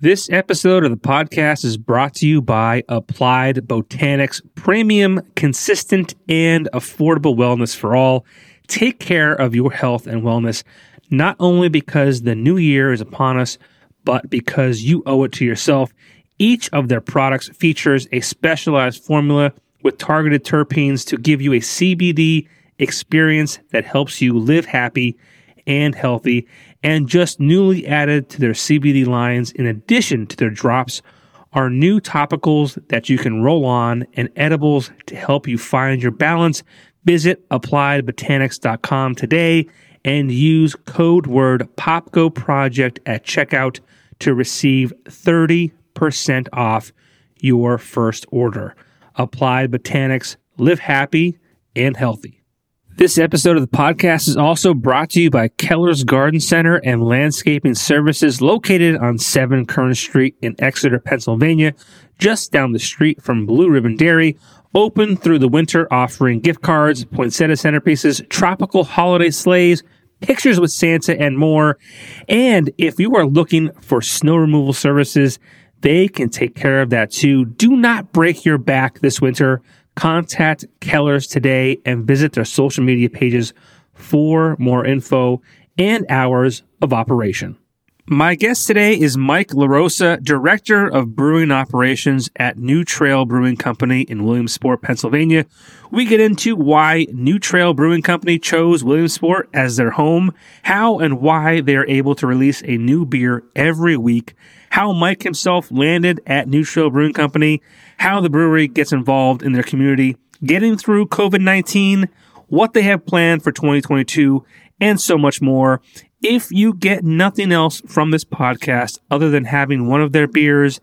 This episode of the podcast is brought to you by Applied Botanics, premium, consistent, and affordable wellness for all. Take care of your health and wellness, not only because the new year is upon us, but because you owe it to yourself. Each of their products features a specialized formula with targeted terpenes to give you a CBD experience that helps you live happy and healthy and just newly added to their CBD lines, in addition to their drops, are new topicals that you can roll on and edibles to help you find your balance. Visit appliedbotanics.com today and use code word POPKO project at checkout to receive 30% off your first order. Applied Botanics, live happy and healthy. This episode of the podcast is also brought to you by Keller's Garden Center and Landscaping Services located on 7 Kern Street in Exeter, Pennsylvania, just down the street from Blue Ribbon Dairy. Open through the winter, offering gift cards, poinsettia centerpieces, tropical holiday sleighs, pictures with Santa, and more. And if you are looking for snow removal services, they can take care of that too. Do not break your back this winter Contact Keller's today and visit their social media pages for more info and hours of operation. My guest today is Mike LaRosa, Director of Brewing Operations at New Trail Brewing Company in Williamsport, Pennsylvania. We get into why New Trail Brewing Company chose Williamsport as their home, how and why they are able to release a new beer every week, how Mike himself landed at New Trail Brewing Company, how the brewery gets involved in their community, getting through COVID 19, what they have planned for 2022, and so much more. If you get nothing else from this podcast other than having one of their beers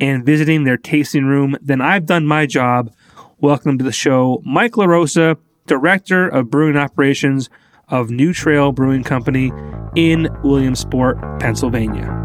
and visiting their tasting room, then I've done my job. Welcome to the show, Mike LaRosa, Director of Brewing Operations of New Trail Brewing Company in Williamsport, Pennsylvania.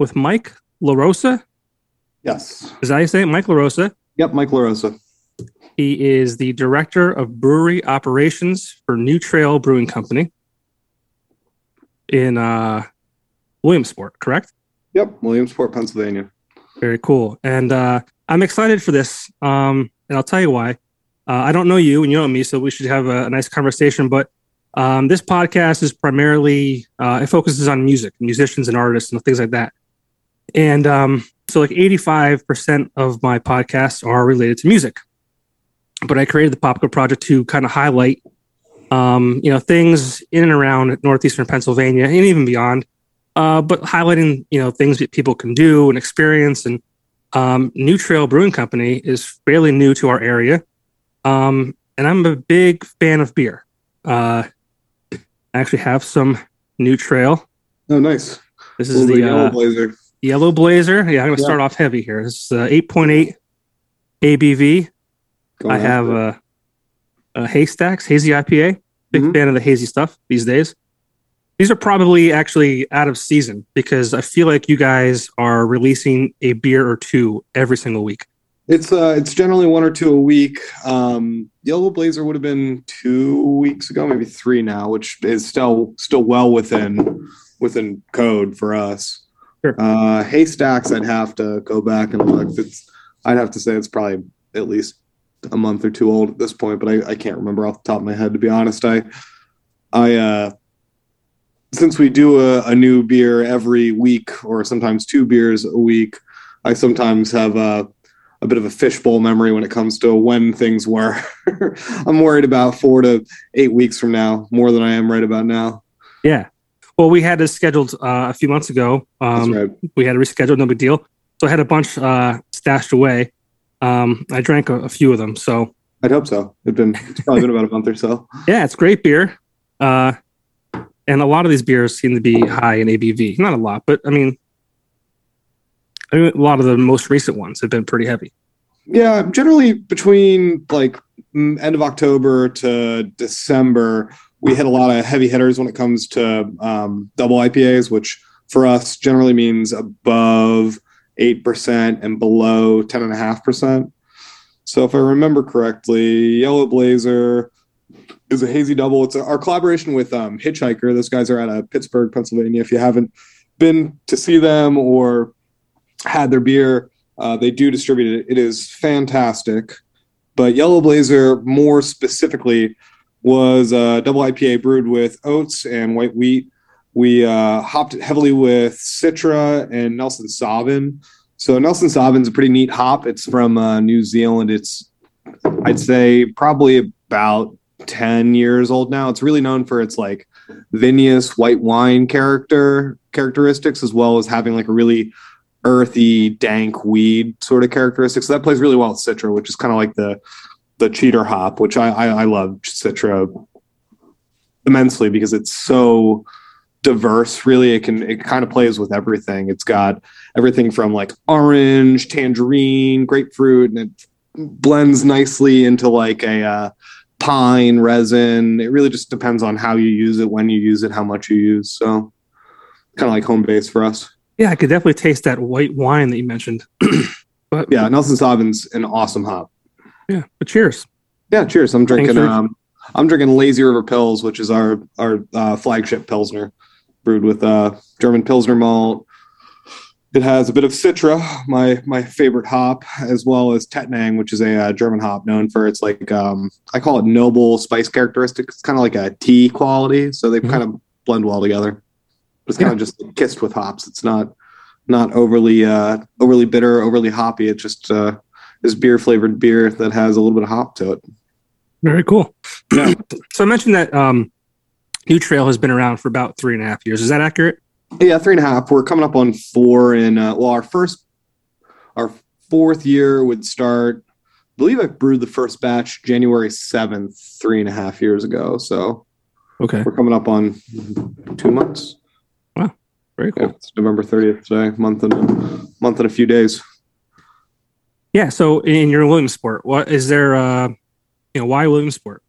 With Mike LaRosa. Yes. Is that how you say it? Mike LaRosa. Yep, Mike LaRosa. He is the director of brewery operations for New Trail Brewing Company in uh, Williamsport, correct? Yep, Williamsport, Pennsylvania. Very cool. And uh, I'm excited for this. Um, and I'll tell you why. Uh, I don't know you and you know me, so we should have a, a nice conversation. But um, this podcast is primarily uh, it focuses on music, musicians, and artists, and things like that. And um, so, like eighty-five percent of my podcasts are related to music. But I created the Popko Project to kind of highlight, um, you know, things in and around northeastern Pennsylvania and even beyond. Uh, but highlighting, you know, things that people can do and experience. And um, New Trail Brewing Company is fairly new to our area, um, and I'm a big fan of beer. Uh, actually have some new trail. Oh, nice. This is the, yellow uh, blazer. Yellow blazer. Yeah, I'm going to Yeah. start off heavy here. This is uh, 8.8 ABV. Going I have uh, uh, Haystacks, hazy IPA. Big Mhm. fan of the hazy stuff these days. These are probably actually out of season because I feel like you guys are releasing a beer or two every single week. It's uh, it's generally one or two a week. Um, yellow blazer would have been two weeks ago, maybe three now, which is still still well within within code for us. Sure. Uh, haystacks, I'd have to go back and look. It's I'd have to say it's probably at least a month or two old at this point, but I, I can't remember off the top of my head to be honest. I I uh since we do a, a new beer every week or sometimes two beers a week, I sometimes have a, a bit of a fishbowl memory when it comes to when things were. I'm worried about four to eight weeks from now more than I am right about now. Yeah. Well, we had this scheduled uh, a few months ago. That's Um, right. we had to reschedule, no big deal. So I had a bunch uh, stashed away. Um, I drank a, a few of them. So I'd hope so. It'd been it's probably been about a month or so. yeah, it's great beer. Uh, and a lot of these beers seem to be high in ABV. Not a lot, but I mean, I mean, a lot of the most recent ones have been pretty heavy. Yeah, generally between like end of October to December, we hit a lot of heavy hitters when it comes to um, double IPAs, which for us generally means above eight percent and below ten and a half percent. So if I remember correctly, Yellow Blazer is a hazy double. It's our collaboration with um, Hitchhiker. Those guys are out of Pittsburgh, Pennsylvania. If you haven't been to see them or had their beer, uh, they do distribute it. It is fantastic. But Yellow Blazer, more specifically, was a double IPA brewed with oats and white wheat. We uh, hopped heavily with Citra and Nelson Sauvin. So Nelson Sauvin's a pretty neat hop. It's from uh, New Zealand. It's I'd say probably about 10 years old now. It's really known for its like vinous white wine character characteristics as well as having like a really earthy, dank weed sort of characteristics. So that plays really well with Citra, which is kind of like the the cheater hop, which I, I, I love Citra immensely because it's so diverse really. It can it kind of plays with everything. It's got everything from like orange tangerine grapefruit and it blends nicely into like a uh, pine resin. It really just depends on how you use it when you use it how much you use. So kind of like home base for us. Yeah i could definitely taste that white wine that you mentioned. But yeah nelson sauvin's an awesome hop yeah but cheers yeah cheers i'm drinking um i'm drinking lazy river pils which is our our uh, flagship pilsner brewed with uh, German Pilsner malt. It has a bit of Citra, my my favorite hop, as well as Tettnang, which is a uh, German hop known for its like um, I call it noble spice characteristics. It's kind of like a tea quality, so they mm-hmm. kind of blend well together. It's kind yeah. of just kissed with hops. It's not not overly uh, overly bitter, overly hoppy. It's just uh, this beer flavored beer that has a little bit of hop to it. Very cool. Yeah. so I mentioned that um, New Trail has been around for about three and a half years. Is that accurate? Yeah, three and a half. We're coming up on four, and uh, well, our first, our fourth year would start. I believe I brewed the first batch January seventh, three and a half years ago. So, okay, we're coming up on two months. Wow, very cool. Yeah, it's November thirtieth today, month and month and a few days. Yeah. So, in your Williamsport, what is there? Uh, you know, why Williamsport?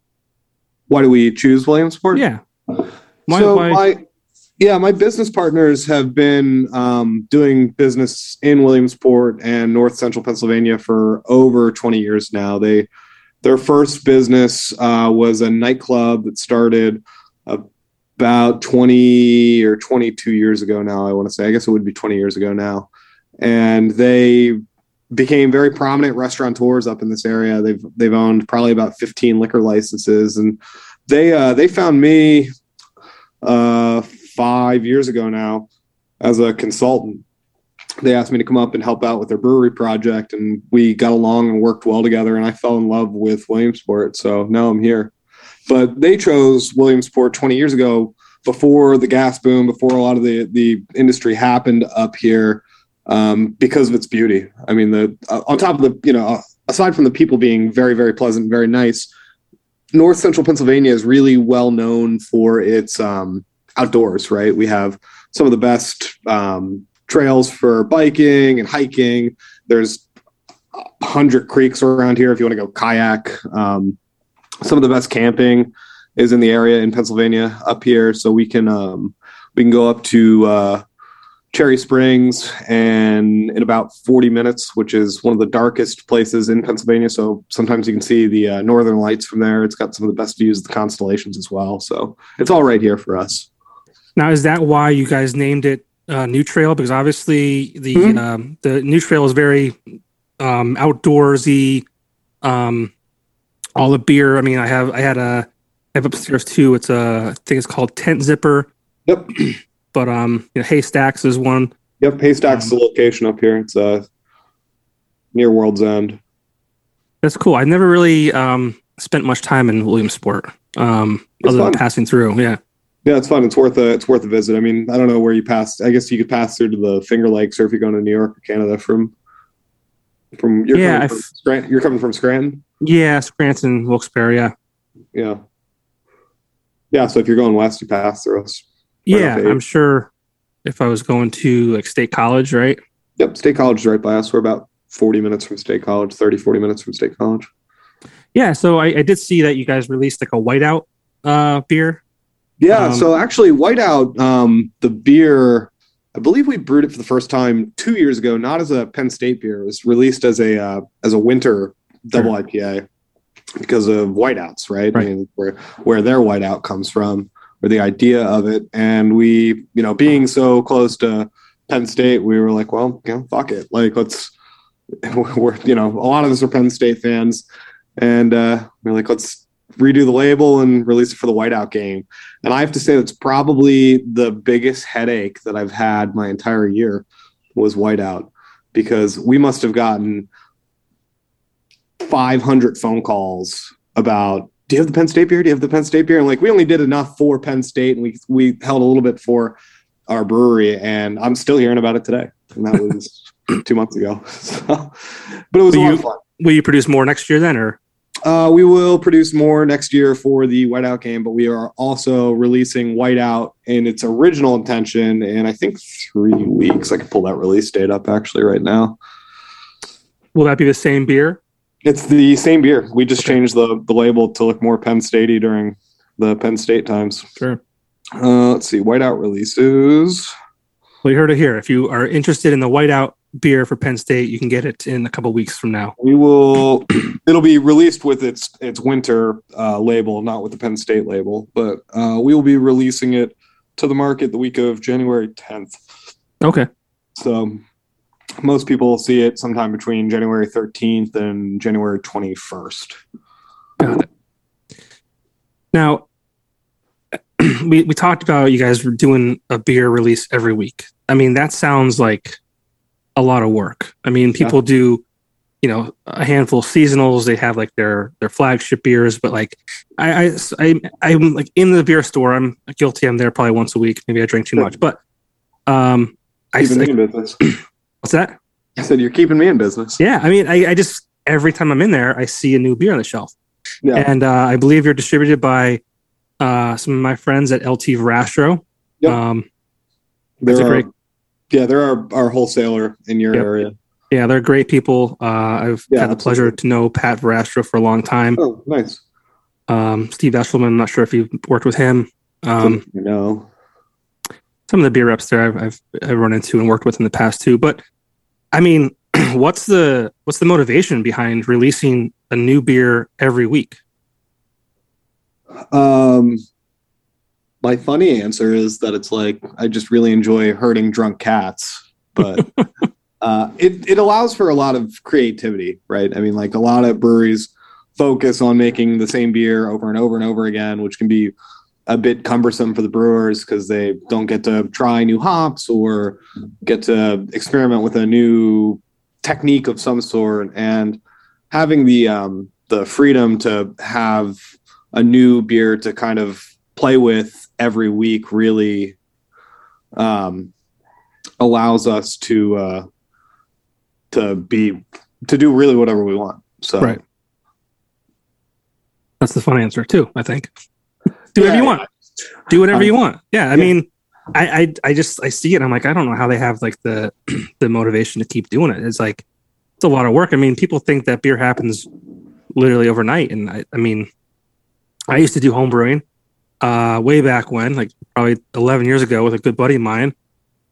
Why do we choose Williamsport? Yeah. Why, so why? my yeah, my business partners have been um, doing business in Williamsport and North Central Pennsylvania for over 20 years now. They their first business uh, was a nightclub that started about 20 or 22 years ago now. I want to say, I guess it would be 20 years ago now, and they became very prominent restaurateurs up in this area. They've they've owned probably about 15 liquor licenses, and they uh, they found me uh, five years ago now as a consultant. They asked me to come up and help out with their brewery project, and we got along and worked well together. And I fell in love with Williamsport, so now I'm here. But they chose Williamsport 20 years ago, before the gas boom, before a lot of the the industry happened up here, um, because of its beauty. I mean, the uh, on top of the you know, aside from the people being very very pleasant, very nice, North Central Pennsylvania is really well known for its um, outdoors, right? We have some of the best um, trails for biking and hiking. There's hundred creeks around here if you want to go kayak. Um, some of the best camping is in the area in Pennsylvania up here, so we can um, we can go up to uh, Cherry Springs and in about 40 minutes, which is one of the darkest places in Pennsylvania. So sometimes you can see the uh, northern lights from there. It's got some of the best views of the constellations as well. So it's all right here for us. Now, is that why you guys named it uh, New Trail? Because obviously the mm-hmm. um, the New Trail is very um, outdoorsy. Um, all the beer. I mean, I have I had a I have upstairs too. It's a I think it's called Tent Zipper. Yep. But um, you know, Haystacks is one. Yep, Haystacks um, is a location up here. It's uh near World's End. That's cool. I never really um spent much time in Williamsport. Um, it's other fun. than passing through. Yeah. Yeah, it's fun. It's worth a it's worth a visit. I mean, I don't know where you pass. I guess you could pass through to the Finger Lakes, or if you're going to New York or Canada from from you're yeah, coming from Scranton, you're coming from Scranton. Yeah, Scranton, Wilkes-Barre. Yeah. Yeah. Yeah. So if you're going west, you pass through us yeah, I'm sure if I was going to like State College, right? Yep, State College is right by us. We're about 40 minutes from State College, 30, 40 minutes from State College. Yeah, so I, I did see that you guys released like a whiteout uh, beer? Yeah. Um, so actually, Whiteout, um, the beer, I believe we brewed it for the first time two years ago, not as a Penn State beer. It was released as a uh, as a winter double IPA because of whiteouts, right? Right. I mean, where where their whiteout comes from, or the idea of it, and we, you know, being so close to Penn State, we were like, well, you know, fuck it, like let's. We're you know a lot of us are Penn State fans, and uh, we're like let's redo the label and release it for the whiteout game. And I have to say that's probably the biggest headache that I've had my entire year was whiteout because we must have gotten 500 phone calls about do you have the Penn State beer? Do you have the Penn State beer? And like we only did enough for Penn State and we we held a little bit for our brewery and I'm still hearing about it today. And that was two months ago. So, but it was Will a lot you- of fun. Will you produce more next year then, or Uh, we will produce more next year for the Whiteout game, but we are also releasing Whiteout in its original intention in I think three weeks. I can pull that release date up actually right now. will that be the same beer? It's the same beer. We just Okay. changed the the label to look more Penn Statey during the Penn State times. Sure. Uh, let's see. Whiteout releases. Well, you heard it here. If you are interested in the whiteout beer for Penn State, you can get it in a couple weeks from now. We will. It'll be released with its its winter uh, label, not with the Penn State label, but uh, we will be releasing it to the market the week of January 10th. Okay. So most people will see it sometime between January 13th and January 21st. Got it. Now, we we talked about you guys were doing a beer release every week. I mean, that sounds like a lot of work. I mean, people do, you know, a handful of seasonals. They have like their their flagship beers, but like I I, I I'm like in the beer store. I'm guilty. I'm there probably once a week. Maybe I drink too much, but um, I, me I in business. what's that? I said you're keeping me in business. Yeah, I mean, I, I just every time I'm in there, I see a new beer on the shelf. Yeah. And uh, I believe you're distributed by uh, some of my friends at LT Verrastro. Yep. Um, They're That's a great- yeah, they're our, our wholesaler in your Yep. area. yeah, they're great people. Uh, I've Yeah, had the pleasure to know Pat Verrastro for a long time. Oh, nice. Um, Steve Eshelman, I'm not sure if you've worked with him. Um, no. Some of the beer reps there I've, I've, I've run into and worked with in the past too. But I mean, what's the what's the motivation behind releasing a new beer every week? Um, my funny answer is that it's like I just really enjoy herding drunk cats, but uh, it it allows for a lot of creativity, right? I mean, like a lot of breweries focus on making the same beer over and over and over again, which can be a bit cumbersome for the brewers because they don't get to try new hops or get to experiment with a new technique of some sort and having the um, the freedom to have a new beer to kind of play with every week really um, allows us to uh, to be to do really whatever we want. So Right. That's the fun answer too. I think. Do whatever you Yeah, want. Do whatever Um, you want. Yeah. I yeah. mean, I, I I just I see it. I'm like, I don't know how they have like the the motivation to keep doing it. It's like it's a lot of work. I mean, people think that beer happens literally overnight, and I I mean, I used to do home brewing uh, way back when, like probably 11 years ago, with a good buddy of mine,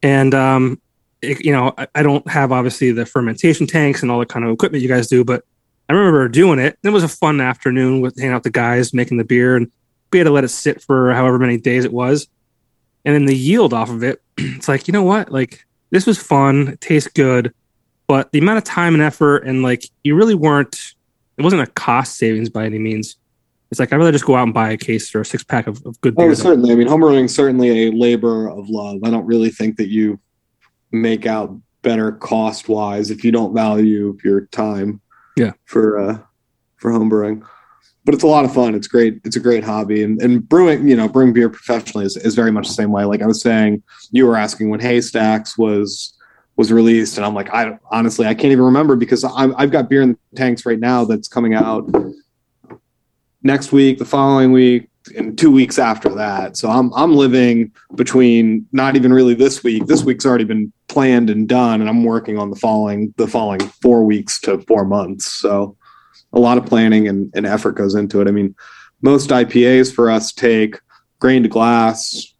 and um, it, you know, I, I don't have obviously the fermentation tanks and all the kind of equipment you guys do, but I remember doing it. It was a fun afternoon with hanging out with the guys making the beer, and we had to let it sit for however many days it was. And then the yield off of it, it's like, you know what? Like, this was fun. It tastes good. But the amount of time and effort, and like, you really weren't, it wasn't a cost savings by any means. It's like, I'd rather just go out and buy a case or a six pack of, of good beer. Oh, certainly. I mean, homebrewing is certainly a labor of love. I don't really think that you make out better cost wise if you don't value your time. Yeah. For uh, for homebrewing, but it's a lot of fun. It's great. It's a great hobby, and and brewing, you know, brewing beer professionally is, is very much the same way. Like I was saying, you were asking when Haystacks was was released, and I'm like, I honestly I can't even remember because I'm, I've got beer in the tanks right now that's coming out next week, the following week, and two weeks after that. So I'm I'm living between not even really this week. This week's already been planned and done, and I'm working on the following the following four weeks to four months. So a lot of planning and, and effort goes into it. I mean, most IPAs for us take grain to glass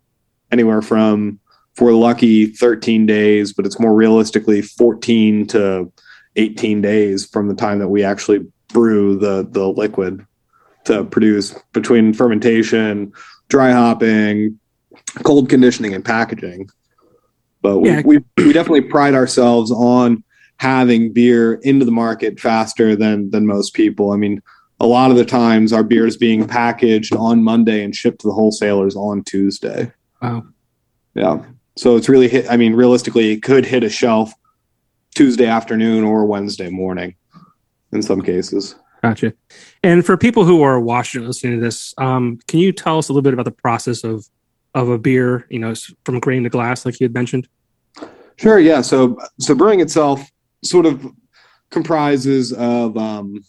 anywhere from for we're lucky 13 days, but it's more realistically 14 to 18 days from the time that we actually brew the the liquid to produce between fermentation, dry hopping, cold conditioning, and packaging. But we, yeah. we, we definitely pride ourselves on having beer into the market faster than than most people. I mean, a lot of the times our beer is being packaged on Monday and shipped to the wholesalers on Tuesday. Wow. Yeah. So it's really hit. I mean, realistically, it could hit a shelf Tuesday afternoon or Wednesday morning in some cases. Gotcha. And for people who are watching and listening to this, um, can you tell us a little bit about the process of of a beer, you know, from grain to glass, like you had mentioned? Sure. Yeah. So so brewing itself sort of comprises of um,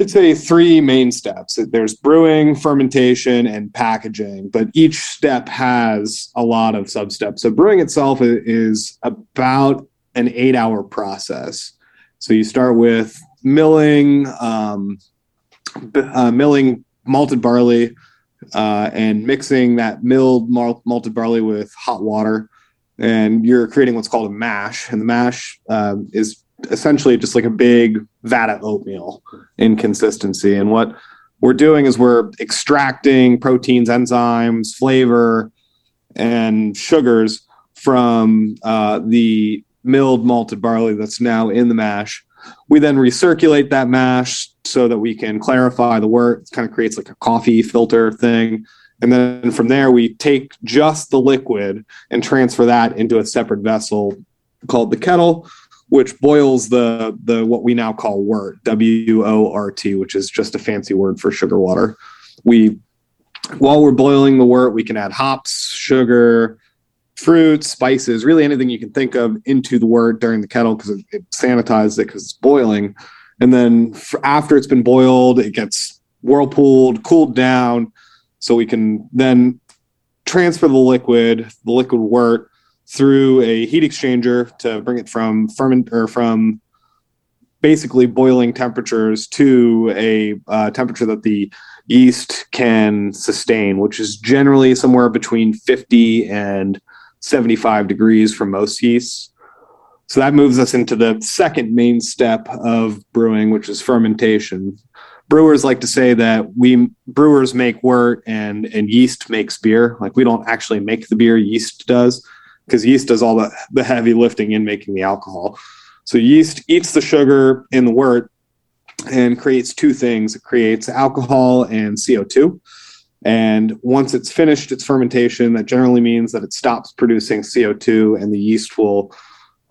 I'd say three main steps. There's brewing, fermentation, and packaging, but each step has a lot of sub steps. So brewing itself is about an eight hour process. So you start with milling, um, uh, milling malted barley, uh, and mixing that milled malted barley with hot water, and you're creating what's called a mash. And the mash uh, is essentially just like a big vat of oatmeal in consistency. And what we're doing is we're extracting proteins, enzymes, flavor, and sugars from uh, the milled malted barley that's now in the mash. We then recirculate that mash so that we can clarify the wort. It kind of creates like a coffee filter thing. And then from there, we take just the liquid and transfer that into a separate vessel called the kettle, which boils the the what we now call wort, W O R T, which is just a fancy word for sugar water. We while we're boiling the wort, we can add hops, sugar, fruits, spices, really anything you can think of into the wort during the kettle because it, it sanitizes it because it's boiling. And then after it's been boiled, it gets whirlpooled, cooled down, so we can then transfer the liquid, the liquid wort, through a heat exchanger to bring it from ferment or from basically boiling temperatures to a uh, temperature that the yeast can sustain, which is generally somewhere between 50 and 75 degrees for most yeasts. So that moves us into the second main step of brewing, which is fermentation. Brewers like to say that we brewers make wort and and yeast makes beer. Like we don't actually make the beer, yeast does because yeast does all the, the heavy lifting in making the alcohol. So yeast eats the sugar in the wort and creates two things. It creates alcohol and CO2. And once it's finished its fermentation, that generally means that it stops producing CO2 and the yeast will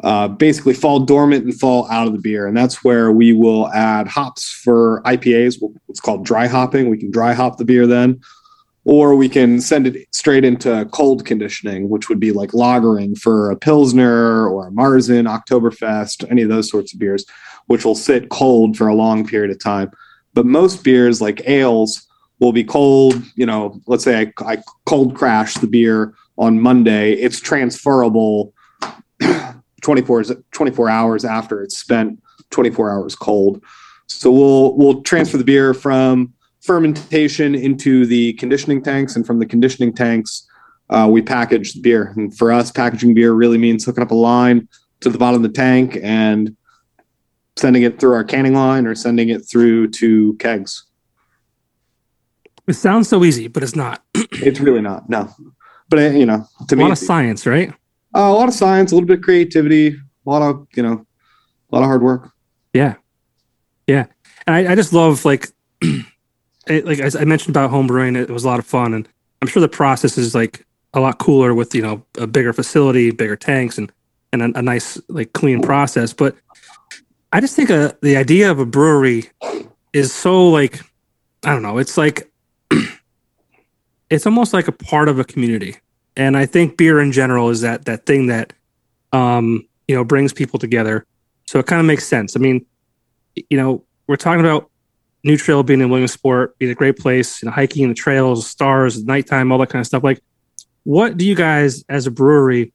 uh, basically fall dormant and fall out of the beer. And that's where we will add hops for IPAs, what's called dry hopping. We can dry hop the beer then or we can send it straight into cold conditioning, which would be like lagering for a Pilsner or a Marzen, Oktoberfest, any of those sorts of beers, which will sit cold for a long period of time. But most beers, like ales, will be cold. You know, let's say I, I cold crash the beer on Monday, it's transferable 24, 24 hours after it's spent 24 hours cold. So we'll we'll transfer the beer from fermentation into the conditioning tanks, and from the conditioning tanks, uh, we package the beer. And for us, packaging beer really means hooking up a line to the bottom of the tank and sending it through our canning line or sending it through to kegs. It sounds so easy, but it's not. it's really not. No, but you know, to a me, a lot of science, right? Uh, a lot of science, a little bit of creativity, a lot of you know, a lot of hard work. Yeah, yeah, and I, I just love like it, like as I mentioned about home brewing, it was a lot of fun, and I'm sure the process is like a lot cooler with you know a bigger facility, bigger tanks, and and a, a nice like clean process. But I just think uh, the idea of a brewery is so like I don't know. It's like it's almost like a part of a community, and I think beer in general is that that thing that um you know brings people together. So it kind of makes sense. I mean, you know, we're talking about New Trail being in Williamsport, being a great place, you know, hiking in the trails, stars, nighttime, all that kind of stuff. Like, what do you guys as a brewery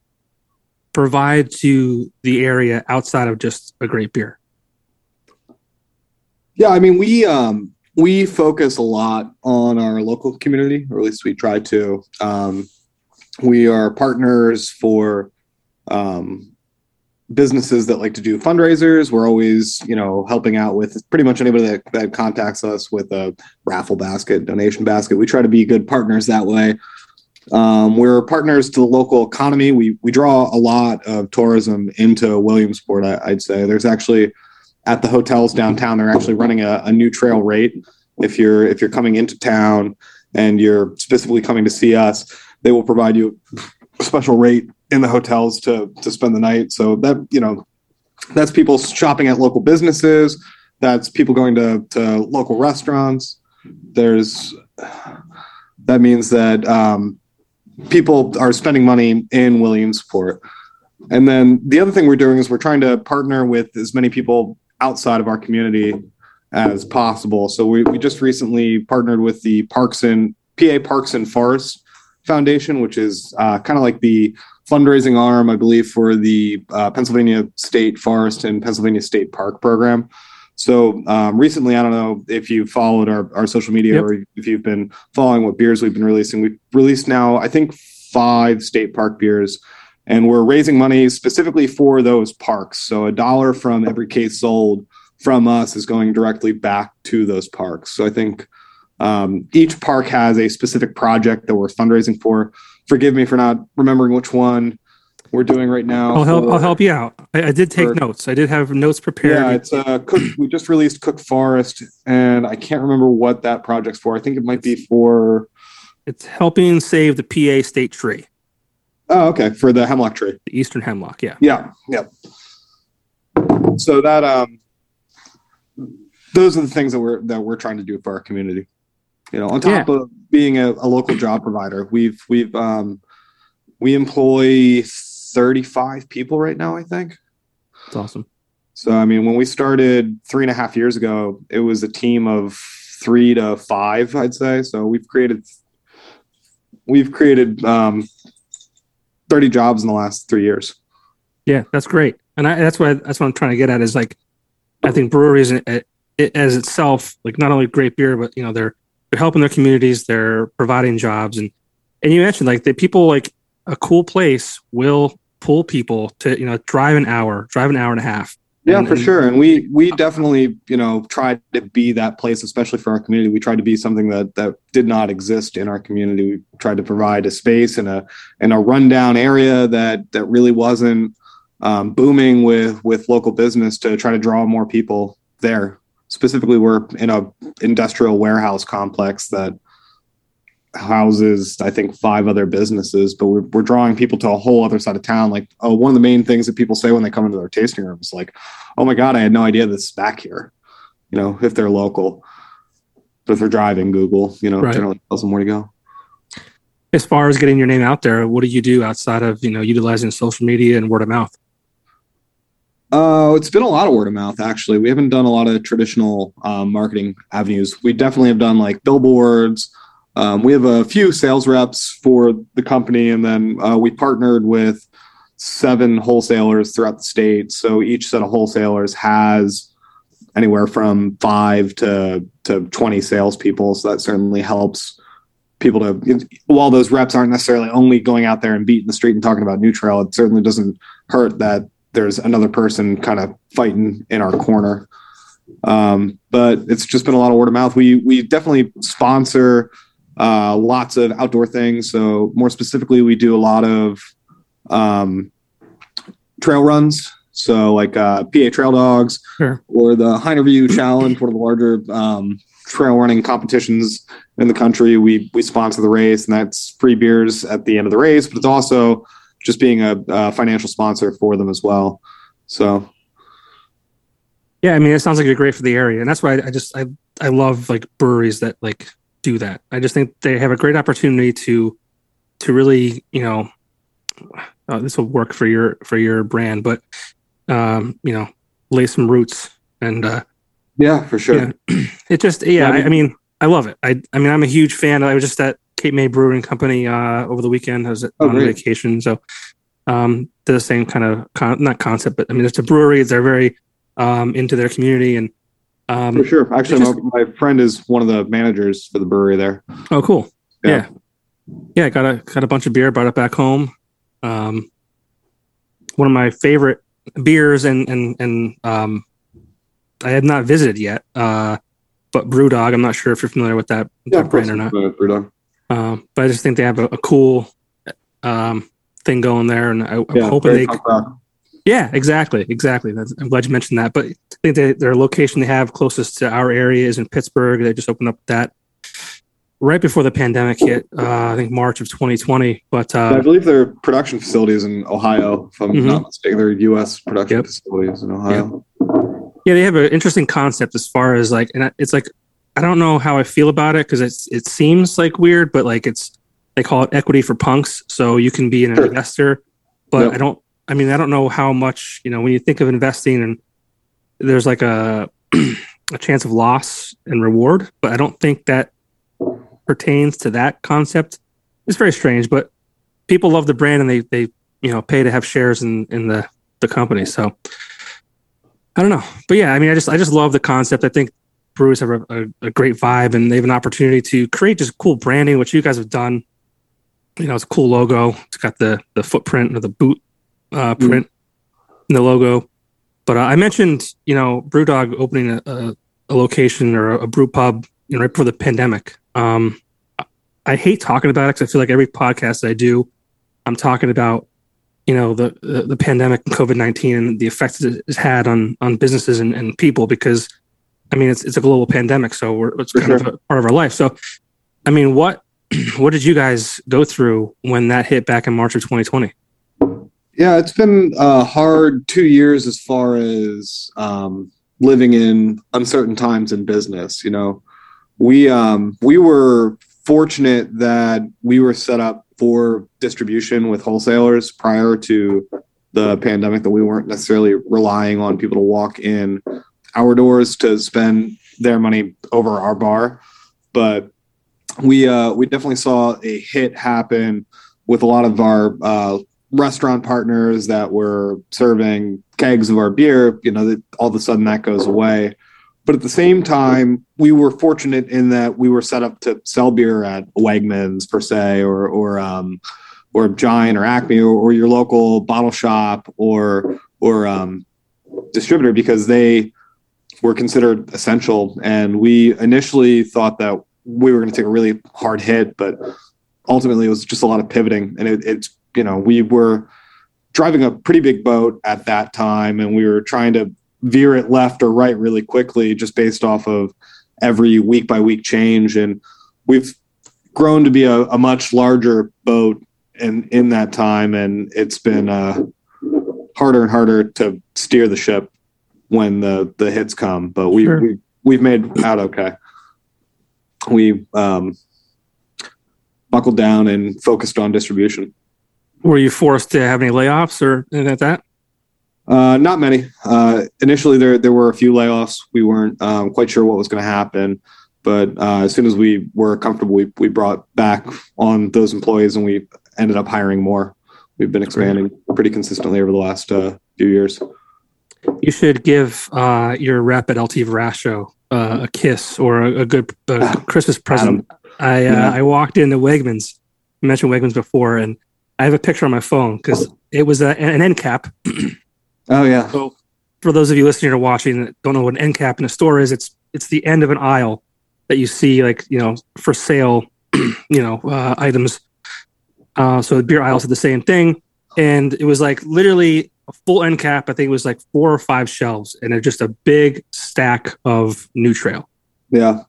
provide to the area outside of just a great beer? Yeah, I mean, we um we focus a lot on our local community, or at least we try to. Um, we are partners for um, businesses that like to do fundraisers. We're always, you know, helping out with pretty much anybody that, that contacts us with a raffle basket, donation basket. We try to be good partners that way. Um, we're partners to the local economy. We we draw a lot of tourism into Williamsport. I, would say there's actually at the hotels downtown. They're actually running a, a new trail rate. If you're if you're coming into town and you're specifically coming to see us, they will provide you a special rate in the hotels to to spend the night. So that you know, that's people shopping at local businesses. That's people going to to local restaurants. There's that means that um, people are spending money in Williamsport. And then the other thing we're doing is we're trying to partner with as many people outside of our community as possible. So we, we just recently partnered with the Parks and PA Parks and Forest Foundation, which is uh, kind of like the fundraising arm, I believe, for the uh, Pennsylvania State Forest and Pennsylvania State Park program. So um, recently, I don't know if you followed our, our social media yep. or if you've been following what beers we've been releasing. We've released now, I think, five state park beers, and we're raising money specifically for those parks. So a dollar from every case sold from us is going directly back to those parks. So I think um, each park has a specific project that we're fundraising for. Forgive me for not remembering which one we're doing right now. I'll help. For, I'll help you out. I, I did take for, notes. I did have notes prepared. Yeah, it's uh, Cook. We just released Cook Forest, and I can't remember what that project's for. I think it might be for. It's helping save the PA state tree. Oh, okay, for the hemlock tree. The eastern hemlock. Yeah. Yeah. Yeah. So that um, those are the things that we're that we're trying to do for our community. You know, on top yeah. of being a, a local job provider, we've we've um, we employ 35 people right now, I think. That's awesome. So, I mean, when we started three and a half years ago, it was a team of three to five, I'd say. So we've created, we've created um, 30 jobs in the last three years. Yeah, that's great. And I, that's what, that's what I'm trying to get at is like, I think breweries it, it, as itself, like not only great beer, but you know, they're, they're helping their communities, they're providing jobs. And, and you mentioned like the people like a cool place will pull people to you know drive an hour, drive an hour and a half. Yeah, and, for and, sure. And we we definitely you know tried to be that place, especially for our community. We tried to be something that that did not exist in our community. We tried to provide a space and a and a rundown area that that really wasn't um, booming with with local business to try to draw more people there. Specifically, we're in a industrial warehouse complex that houses i think five other businesses but we're, we're drawing people to a whole other side of town. Like oh one of the main things that people say when they come into their tasting room is like oh my god i had no idea this is back here you know if they're local. But if they're driving google you know right. generally tells them where to go. As far as getting your name out there what do you do outside of you know utilizing social media and word of mouth uh, it's been a lot of word of mouth, actually. We haven't done a lot of traditional um, marketing avenues. We definitely have done like billboards, um, we have a few sales reps for the company, and then uh, we partnered with seven wholesalers throughout the state. So each set of wholesalers has anywhere from five to to twenty salespeople. So that certainly helps people to. While those reps aren't necessarily only going out there and beating the street and talking about New Trail, it certainly doesn't hurt that there's another person kind of fighting in our corner. Um, but it's just been a lot of word of mouth. We we definitely sponsor uh, lots of outdoor things. So more specifically, we do a lot of um, trail runs. So like uh, PA Trail Dogs sure. or the Hyner View Challenge, one of the larger um, trail running competitions in the country. We we sponsor the race, and that's free beers at the end of the race. But it's also just being a, a financial sponsor for them as well. So yeah, I mean, it sounds like you're great for the area, and that's why I, I just I I love like breweries that like do that. I just think they have a great opportunity to to really, you know, uh, this will work for your for your brand, but um, you know, lay some roots and uh, yeah, for sure. Yeah, it just yeah, I, I, mean, I love it. I I mean, I'm a huge fan. I was just at Cape May Brewing Company uh, over the weekend. I was oh, on great. vacation, so um, the same kind of con- not concept, but I mean, it's a brewery. They're very um, into their community and Um, For sure. Actually, just- my, my friend is one of the managers for the brewery there. Oh, cool. Yeah. Yeah. yeah. got a got a bunch of beer, brought it back home. Um, one of my favorite beers, and and and um, I had not visited yet. Uh, but BrewDog, I'm not sure if you're familiar with that, that brand or not. Uh, Brewdog. Um, but I just think they have a, a cool um thing going there, and I, I'm Yeah, hoping they. Yeah, exactly, exactly. That's, I'm glad you mentioned that. But I think they, their location they have closest to our area is in Pittsburgh. They just opened up that right before the pandemic hit. Uh, I think March of 2020. But I uh, believe their production facilities in Ohio, if I'm Mhm. not mistaken. Their U.S. production Yep. facilities in Ohio. yeah, they have an interesting concept as far as like, and it's like I don't know how I feel about it because it's it seems like weird, but like it's they call it equity for punks, so you can be an Sure. investor. But Yep. I don't. I mean, I don't know how much you know when you think of investing and there's like a a chance of loss and reward, but I don't think that pertains to that concept. It's very strange, but people love the brand and they they you know pay to have shares in in the the company. So I don't know, but yeah, I mean, I just I just love the concept. I think breweries have a, a, a great vibe and they have an opportunity to create just cool branding, which you guys have done. You know, it's a cool logo. It's got the the footprint or the boot uh, print in the logo. But uh, I mentioned, you know, BrewDog opening a, a, a location or a, brew pub, you know, right before the pandemic. Um, I- hate talking about it because I feel like every podcast that I do, I'm talking about, you know, the the, the pandemic and COVID nineteen and the effects it has had on on businesses and, and people. Because, I mean, it's it's a global pandemic, so we're, it's kind of a part of our life. So, I mean, what what did you guys go through when that hit back in March of 2020? Yeah, it's been a hard two years as far as um, living in uncertain times in business. You know, we um, we were fortunate that we were set up for distribution with wholesalers prior to the pandemic. That we weren't necessarily relying on people to walk in our doors to spend their money over our bar, but we uh, we definitely saw a hit happen with a lot of our uh, restaurant partners that were serving kegs of our beer, you know, all of a sudden that goes away. But at the same time, we were fortunate in that we were set up to sell beer at Wegmans per se, or or um, or Giant or Acme or, or your local bottle shop or or um, distributor because they were considered essential. And we initially thought that we were going to take a really hard hit, but ultimately it was just a lot of pivoting and it, it's you know we were driving a pretty big boat at that time and we were trying to veer it left or right really quickly just based off of every week by week change and we've grown to be a, a much larger boat in in that time and it's been uh, harder and harder to steer the ship when the the hits come but we, Sure. we we've made out okay we um buckled down and focused on distribution Were you forced to have any layoffs or anything like that? Uh, not many. Uh, initially, there there were a few layoffs. We weren't um, quite sure what was going to happen, but uh, as soon as we were comfortable, we we brought back on those employees, and we ended up hiring more. We've been expanding pretty consistently over the last uh, few years. You should give uh, your rep at LT Verrastro uh, a kiss or a, a good uh, Christmas present. I uh, Yeah. I walked into Wegmans. I mentioned Wegmans before, and I have a picture on my phone because it was a, an end cap. Oh yeah, So, for those of you listening or watching that don't know what an end cap in a store is, it's it's the end of an aisle that you see, like you know, for sale, you know, uh, items. Uh, so the beer aisles did the same thing, and it was like literally a full end cap. I think it was like four or five shelves, and it's just a big stack of New Trail. yeah.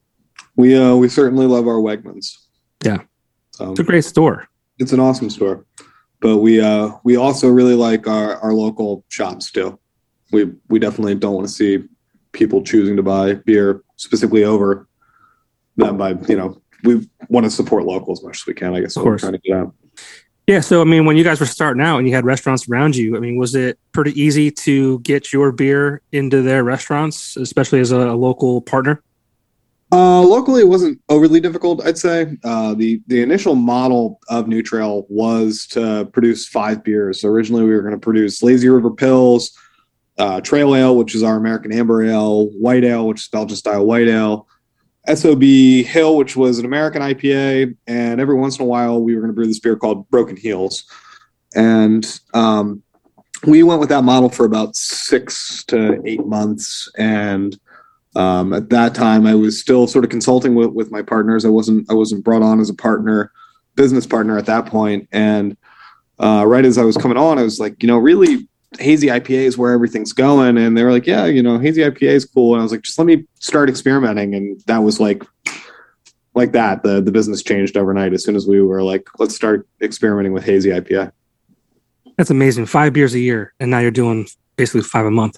We uh we certainly love our Wegmans. Yeah. so It's a great store. it's an awesome store, but we uh we also really like our our local shops too. We we definitely don't want to see people choosing to buy beer specifically over them by you know we want to support local as much as we can. I guess Of course. trying to get out. Yeah. So, I mean, when you guys were starting out and you had restaurants around you, I mean, was it pretty easy to get your beer into their restaurants, especially as a, a local partner? Uh, locally, it wasn't overly difficult. I'd say uh, the the initial model of New Trail was to produce five beers. So originally, we were going to produce Lazy River Pils, uh, Trail Ale, which is our American Amber Ale, White Ale, which is Belgian style white ale, SOB Hill, which was an American IPA, and every once in a while we were going to brew this beer called Broken Heels, and um, we went with that model for about six to eight months, and um, at that time I was still sort of consulting with, with my partners. I wasn't I wasn't brought on as a partner, business partner at that point. and uh, right as I was coming on, I was like, you know, really hazy IPA is where everything's going. And they were like, yeah, you know, hazy IPA is cool. And I was like, just let me start experimenting. And that was like, like that. The the business changed overnight as soon as we were like, let's start experimenting with hazy IPA. That's amazing. Five beers a year, and now you're doing basically five a month.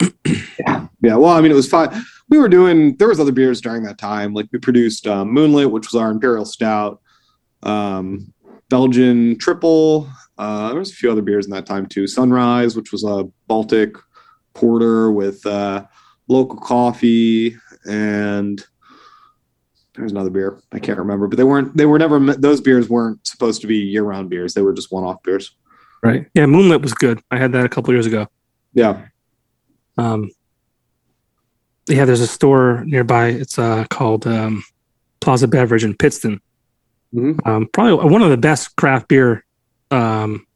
yeah, yeah. Well, I mean, it was five. We were doing. There was other beers during that time. Like we produced um, Moonlit, which was our imperial stout, um, Belgian triple, uh, there was a few other beers in that time too. Sunrise, which was a Baltic porter with uh, local coffee, and there's another beer I can't remember, but they weren't. They were never. Those beers weren't supposed to be year-round beers. They were just one-off beers. Right. Yeah. Moonlit was good. I had that a couple years ago. Yeah. Um. Yeah, there's a store nearby. It's uh called um, Plaza Beverage in Pittston. Mm-hmm. Um, probably one of the best craft beer um,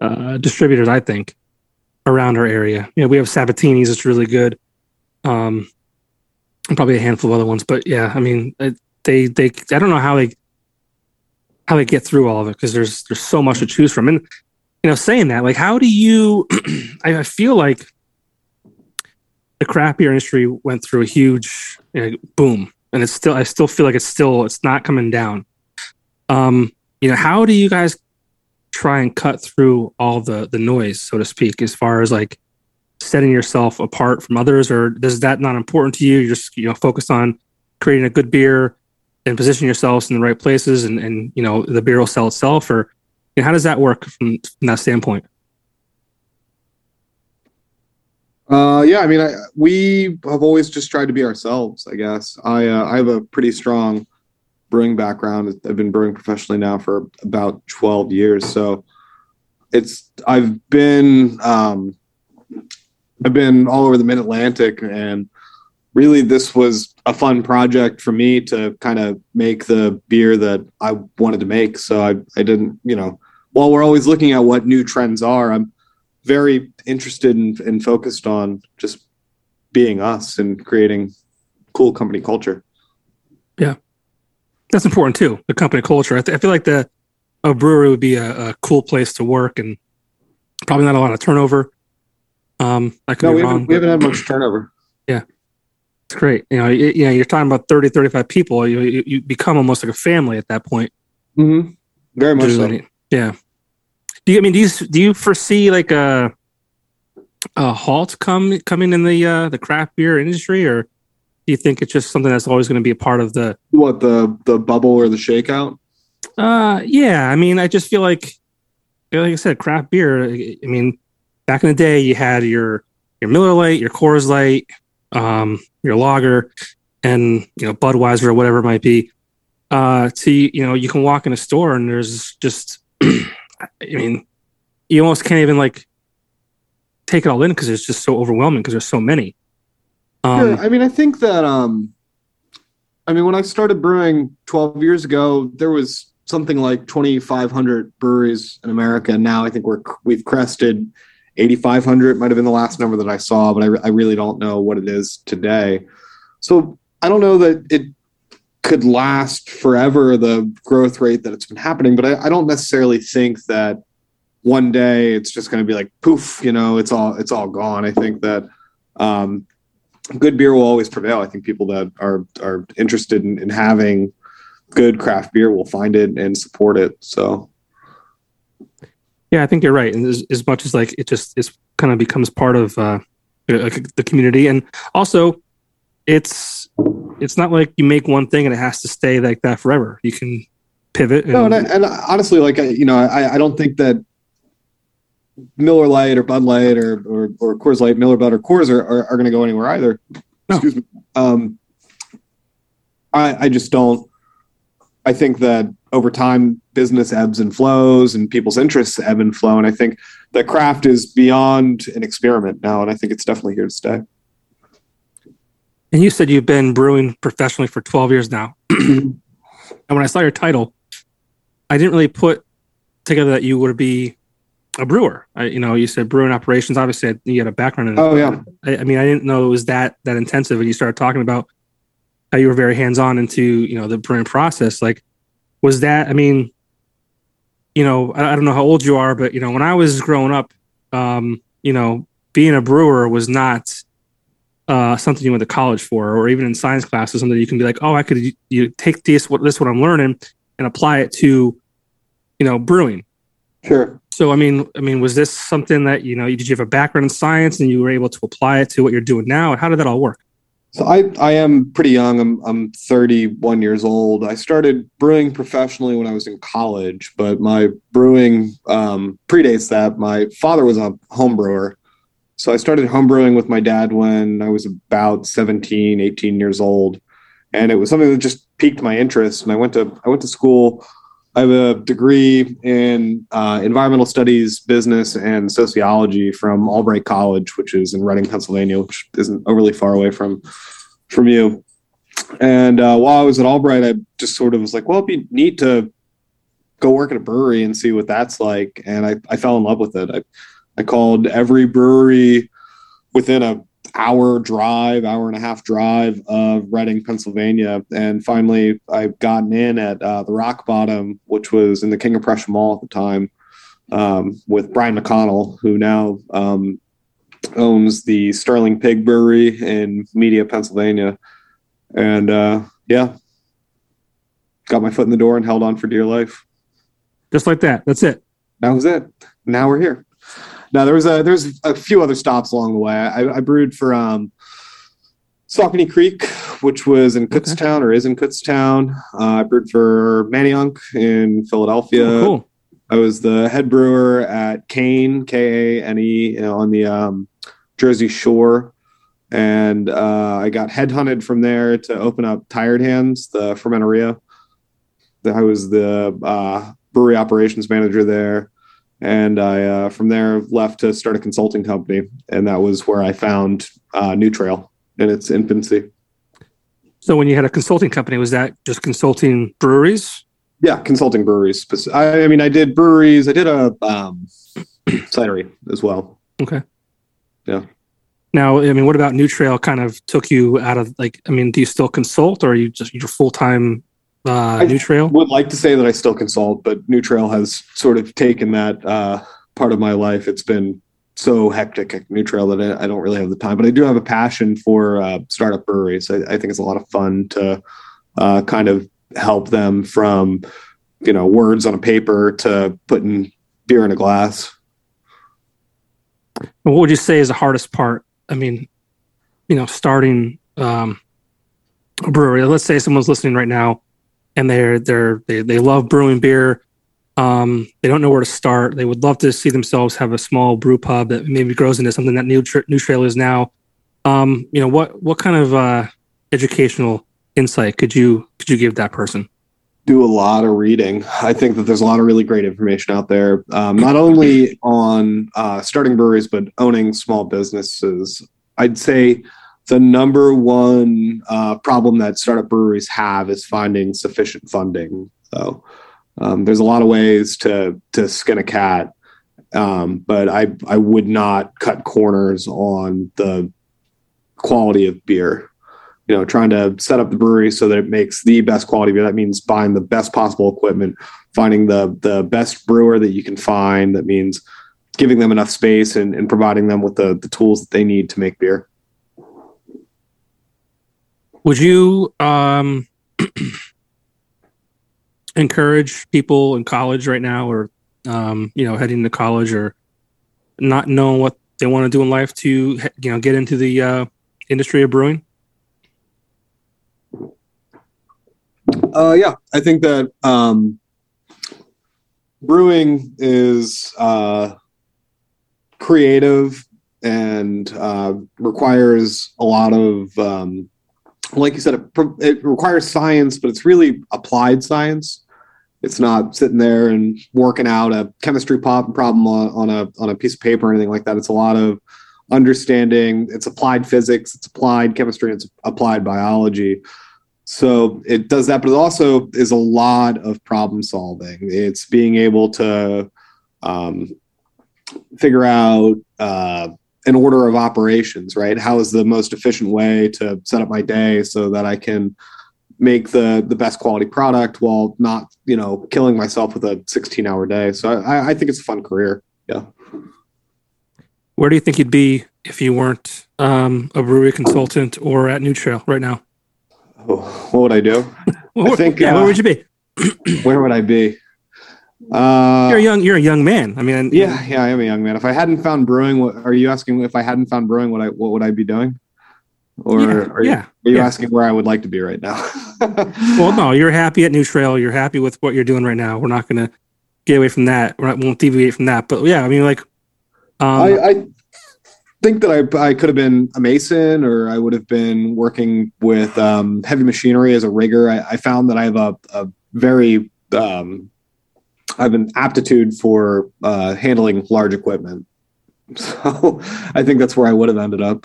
uh, distributors, I think, around our area. You know, we have Sabatini's, it's really good. Um, probably a handful of other ones, but yeah, I mean, they they I don't know how they how they get through all of it because there's there's so much to choose from. And you know, saying that, like, how do you? I feel like the craft beer industry went through a huge you know, boom, and it's still I still feel like it's still it's not coming down. Um, you know, how do you guys try and cut through all the the noise, so to speak, as far as like setting yourself apart from others, or is that not important to you? You're just you know focused on creating a good beer and position yourselves in the right places, and and you know the beer will sell itself, or you know, how does that work from, from that standpoint? Uh, yeah, I mean, I, we have always just tried to be ourselves. I guess I uh, I have a pretty strong brewing background. I've been brewing professionally now for about 12 years. So it's, I've been, um, I've been all over the mid Atlantic and really this was a fun project for me to kind of make the beer that I wanted to make. So I, I didn't, you know, while we're always looking at what new trends are, I'm very interested and, and focused on just being us and creating cool company culture. Yeah. That's important too. The company culture. I, th- I feel like the a brewery would be a, a, cool place to work and probably not a lot of turnover. Um, I could no, be we wrong. Haven't, we haven't had much turnover. Yeah, it's great. You know, you, you know, you're talking about 30, 35 people. You, you, you become almost like a family at that point. Mm-hmm. Very much so. Yeah. Do you? I mean, do you do you foresee like a a halt come coming in the uh, the craft beer industry, or do you think it's just something that's always going to be a part of the what the the bubble or the shakeout? Uh, yeah. I mean, I just feel like, like I said, craft beer. I mean, back in the day, you had your your Miller Lite, your Coors Light, um, your lager, and you know Budweiser or whatever it might be. Uh, to you know, you can walk in a store and there's just, I mean, you almost can't even like take it all in because it's just so overwhelming because there's so many. Um, I mean, I think that um, I mean, when I started brewing 12 years ago, there was something like 2,500 breweries in America. Now I think we're we've crested 8,500. Might have been the last number that I saw, but I, I really don't know what it is today. So I don't know that it could last forever the growth rate that it's been happening, but I, I don't necessarily think that one day it's just going to be like poof, you know, it's all it's all gone. I think that um, good beer will always prevail. I think people that are are interested in, in having good craft beer will find it and support it. So, yeah, I think you're right. And as, as much as like it just it's kind of becomes part of uh, the community, and also it's it's not like you make one thing and it has to stay like that forever. You can pivot. And, no, and, I, and honestly, like I, you know, I, I don't think that Miller Lite or Bud Light or, or, or Coors Light, Miller Bud or Coors are, are, are going to go anywhere either. No. Excuse me. Um, I, I just don't. I think that over time, business ebbs and flows, and people's interests ebb and flow. And I think the craft is beyond an experiment now, and I think it's definitely here to stay. And you said you've been brewing professionally for 12 years now. and when I saw your title, I didn't really put together that you would be a brewer. I, you know, you said brewing operations. Obviously, you had a background in. Oh yeah. I, I mean, I didn't know it was that that intensive. And you started talking about how you were very hands on into you know the brewing process. Like, was that? I mean, you know, I, I, don't know how old you are, but you know, when I was growing up, um, you know, being a brewer was not uh, something you went to college for, or even in science classes, something you can be like, oh, I could you take this what this what I'm learning and apply it to, you know, brewing. Sure. So I mean, I mean, was this something that you know? Did you have a background in science and you were able to apply it to what you're doing now? How did that all work? So I I am pretty young. I'm I'm 31 years old. I started brewing professionally when I was in college, but my brewing um, predates that. My father was a home brewer, so I started homebrewing with my dad when I was about 17, 18 years old. And it was something that just piqued my interest. And I went to I went to school. I have a degree in uh, environmental studies, business, and sociology from Albright College, which is in Reading, Pennsylvania, which isn't overly far away from from you. And uh, while I was at Albright, I just sort of was like, well, it'd be neat to go work at a brewery and see what that's like. And I, I fell in love with it. I I called every brewery within a hour drive, hour and a half drive of Reading, Pennsylvania, and finally I've gotten in at uh, the Rock Bottom, which was in the King of Prussia Mall at the time, um, with Brian McConnell, who now um, owns the Sterling Pig Brewery in Media, Pennsylvania, and uh, yeah, got my foot in the door and held on for dear life. Just like that. That's it. That was it. Now we're here. Now there was a there's a few other stops along the way. I, I brewed for um, Saucony Creek, which was in Kutztown okay. or is in Kutztown. Uh, I brewed for Manayunk in Philadelphia. Oh, cool. I was the head brewer at Kane K A N E on the um, Jersey Shore, and uh, I got headhunted from there to open up Tired Hands, the fermentaria. I was the uh, brewery operations manager there and I uh, from there left to start a consulting company, and that was where I found uh, New Trail in its infancy. So, when you had a consulting company, was that just consulting breweries? Yeah, consulting breweries. I, I mean, I did breweries. I did a um, cidery as well. Okay. Yeah. Now, I mean, what about New Trail? Kind of took you out of like. I mean, do you still consult, or are you just your full time uh, New Trail? would like to say that I still consult, but New Trail has sort of taken that uh, part of my life. It's been so hectic at New Trail that I, I, don't really have the time, but I do have a passion for uh, startup breweries. I, I, think it's a lot of fun to uh, kind of help them from, you know, words on a paper to putting beer in a glass. What would you say is the hardest part? I mean, you know, starting um, a brewery. Let's say someone's listening right now and they're they're they, they love brewing beer. Um, they don't know where to start. They would love to see themselves have a small brew pub that maybe grows into something that New, New Trail is now. Um, you know what what kind of uh, educational insight could you could you give that person? Do a lot of reading. I think that there's a lot of really great information out there, um, not only on uh, starting breweries but owning small businesses. I'd say the number one uh, problem that startup breweries have is finding sufficient funding. So um, there's a lot of ways to to skin a cat, um, but I I would not cut corners on the quality of beer. You know, trying to set up the brewery so that it makes the best quality beer. That means buying the best possible equipment, finding the the best brewer that you can find. That means giving them enough space and, and providing them with the, the tools that they need to make beer. Would you um, encourage people in college right now, or um, you know, heading to college, or not knowing what they want to do in life to you know get into the uh, industry of brewing? Uh, yeah, I think that um, brewing is uh, creative and uh, requires a lot of um, like you said, it, it requires science, but it's really applied science. it's not sitting there and working out a chemistry problem on, on a on a piece of paper or anything like that. It's a lot of understanding. It's applied physics, it's applied chemistry, it's applied biology. So it does that, but it also is a lot of problem solving. It's being able to um, figure out uh, an order of operations, right? How is the most efficient way to set up my day so that I can make the the best quality product while not, you know, killing myself with a 16 hour day. So I, I think it's a fun career. Yeah. Where do you think you'd be if you weren't um, a brewery consultant or at New Trail right now? Oh, what would I do? I think. Yeah, uh, where would you be? where would I be? Uh, you're a young. You're a young man. I mean, yeah, yeah, I am a young man. If I hadn't found brewing, what are you asking? If I hadn't found brewing, what I what would I be doing? Or yeah, are you, yeah, are you yeah. asking where I would like to be right now? well, no, you're happy at New Trail. You're happy with what you're doing right now. We're not going to get away from that. We won't deviate from that. But yeah, I mean, like, um, I, I think that I, I could have been a mason or I would have been working with um, heavy machinery as a rigger. I, I, found that I have a, a very, um, I have an aptitude for uh, handling large equipment. So I think that's where I would have ended up.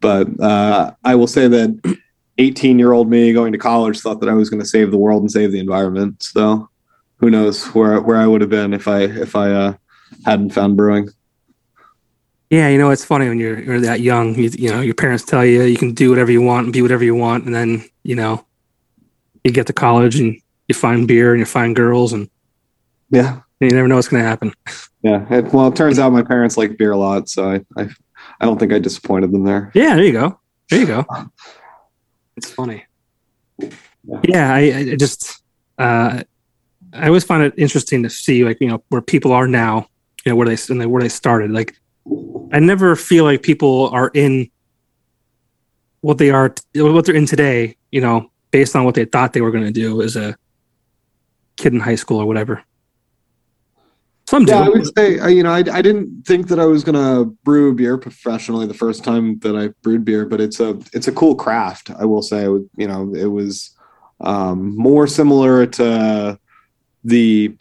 But uh, I will say that 18 year old me going to college thought that I was going to save the world and save the environment. So who knows where, where I would have been if I, if I uh, hadn't found brewing. Yeah, you know it's funny when you're you're that young. You, you know your parents tell you you can do whatever you want and be whatever you want, and then you know you get to college and you find beer and you find girls and yeah, you never know what's going to happen. Yeah, it, well, it turns out my parents like beer a lot, so I, I I don't think I disappointed them there. Yeah, there you go. There you go. It's funny. Yeah, yeah I, I just uh, I always find it interesting to see like you know where people are now, you know where they and where they started like I never feel like people are in what they are, what they're in today, you know, based on what they thought they were going to do as a kid in high school or whatever. Some do. Yeah, I would say, you know, I, I didn't think that I was going to brew beer professionally the first time that I brewed beer, but it's a it's a cool craft. I will say, you know, it was um, more similar to the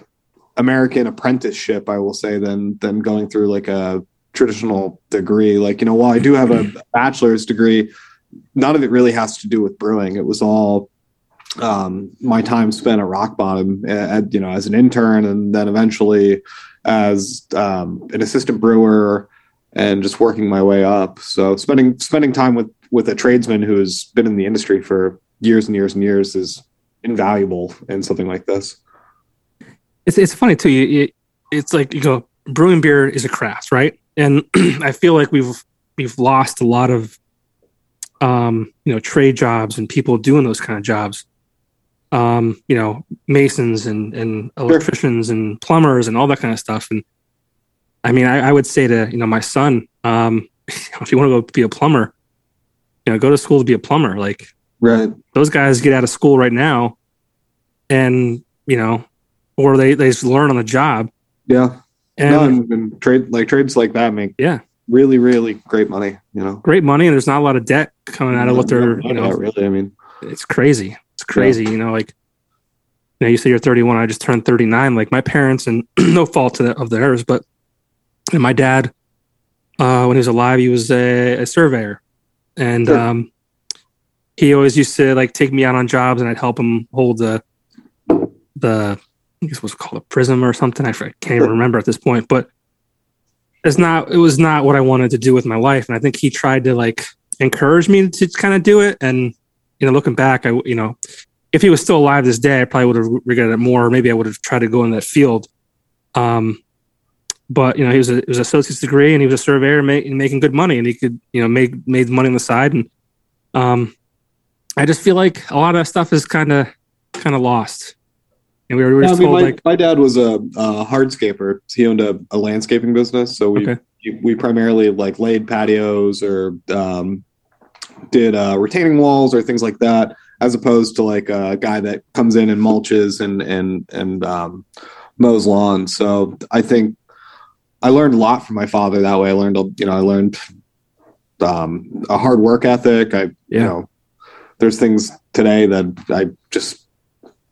American apprenticeship, I will say, than than going through like a traditional degree. Like, you know, while I do have a bachelor's degree, none of it really has to do with brewing. It was all um, my time spent at rock bottom at, you know, as an intern and then eventually as um, an assistant brewer and just working my way up. So spending, spending time with, with a tradesman who's been in the industry for years and years and years is invaluable in something like this. It's, it's funny too. You, you, it's like, you go, brewing beer is a craft, right? and I feel like we've we've lost a lot of um, you know trade jobs and people doing those kind of jobs. Um, you know, masons and and electricians and plumbers and all that kind of stuff. And I mean, I, I would say to you know my son, um, if you want to go be a plumber, you know, go to school to be a plumber. Like, right? Those guys get out of school right now, and you know, or they they just learn on the job. Yeah and, no, and, and trade like trades like that make yeah really really great money. You know, great money, and there's not a lot of debt coming out of what they're you know. Really, I mean, it's crazy. It's crazy. Yeah. You know, like you know, you say you're 31. I just turned 39. Like my parents, and no fault of theirs, but and my dad, uh, when he was alive, he was a, a surveyor, and sure. um, he always used to like take me out on jobs, and I'd help him hold the the I guess was called a prism or something. I can't even remember at this point, but it's not. It was not what I wanted to do with my life, and I think he tried to like encourage me to kind of do it. And you know, looking back, I you know, if he was still alive this day, I probably would have regretted it more. Maybe I would have tried to go in that field. Um, but you know, he was a it was an associate's degree, and he was a surveyor, make, making good money, and he could you know make made money on the side. And um, I just feel like a lot of that stuff is kind of kind of lost. And we were, we were yeah, I mean, my, like my dad was a, a hardscaper. He owned a, a, landscaping business, so we okay. we primarily like laid patios or um, did uh, retaining walls or things like that, as opposed to like a guy that comes in and mulches and and and um, mows lawns. So I think I learned a lot from my father that way. I learned, you know, I learned um, a hard work ethic. I, yeah. you know, there's things today that I just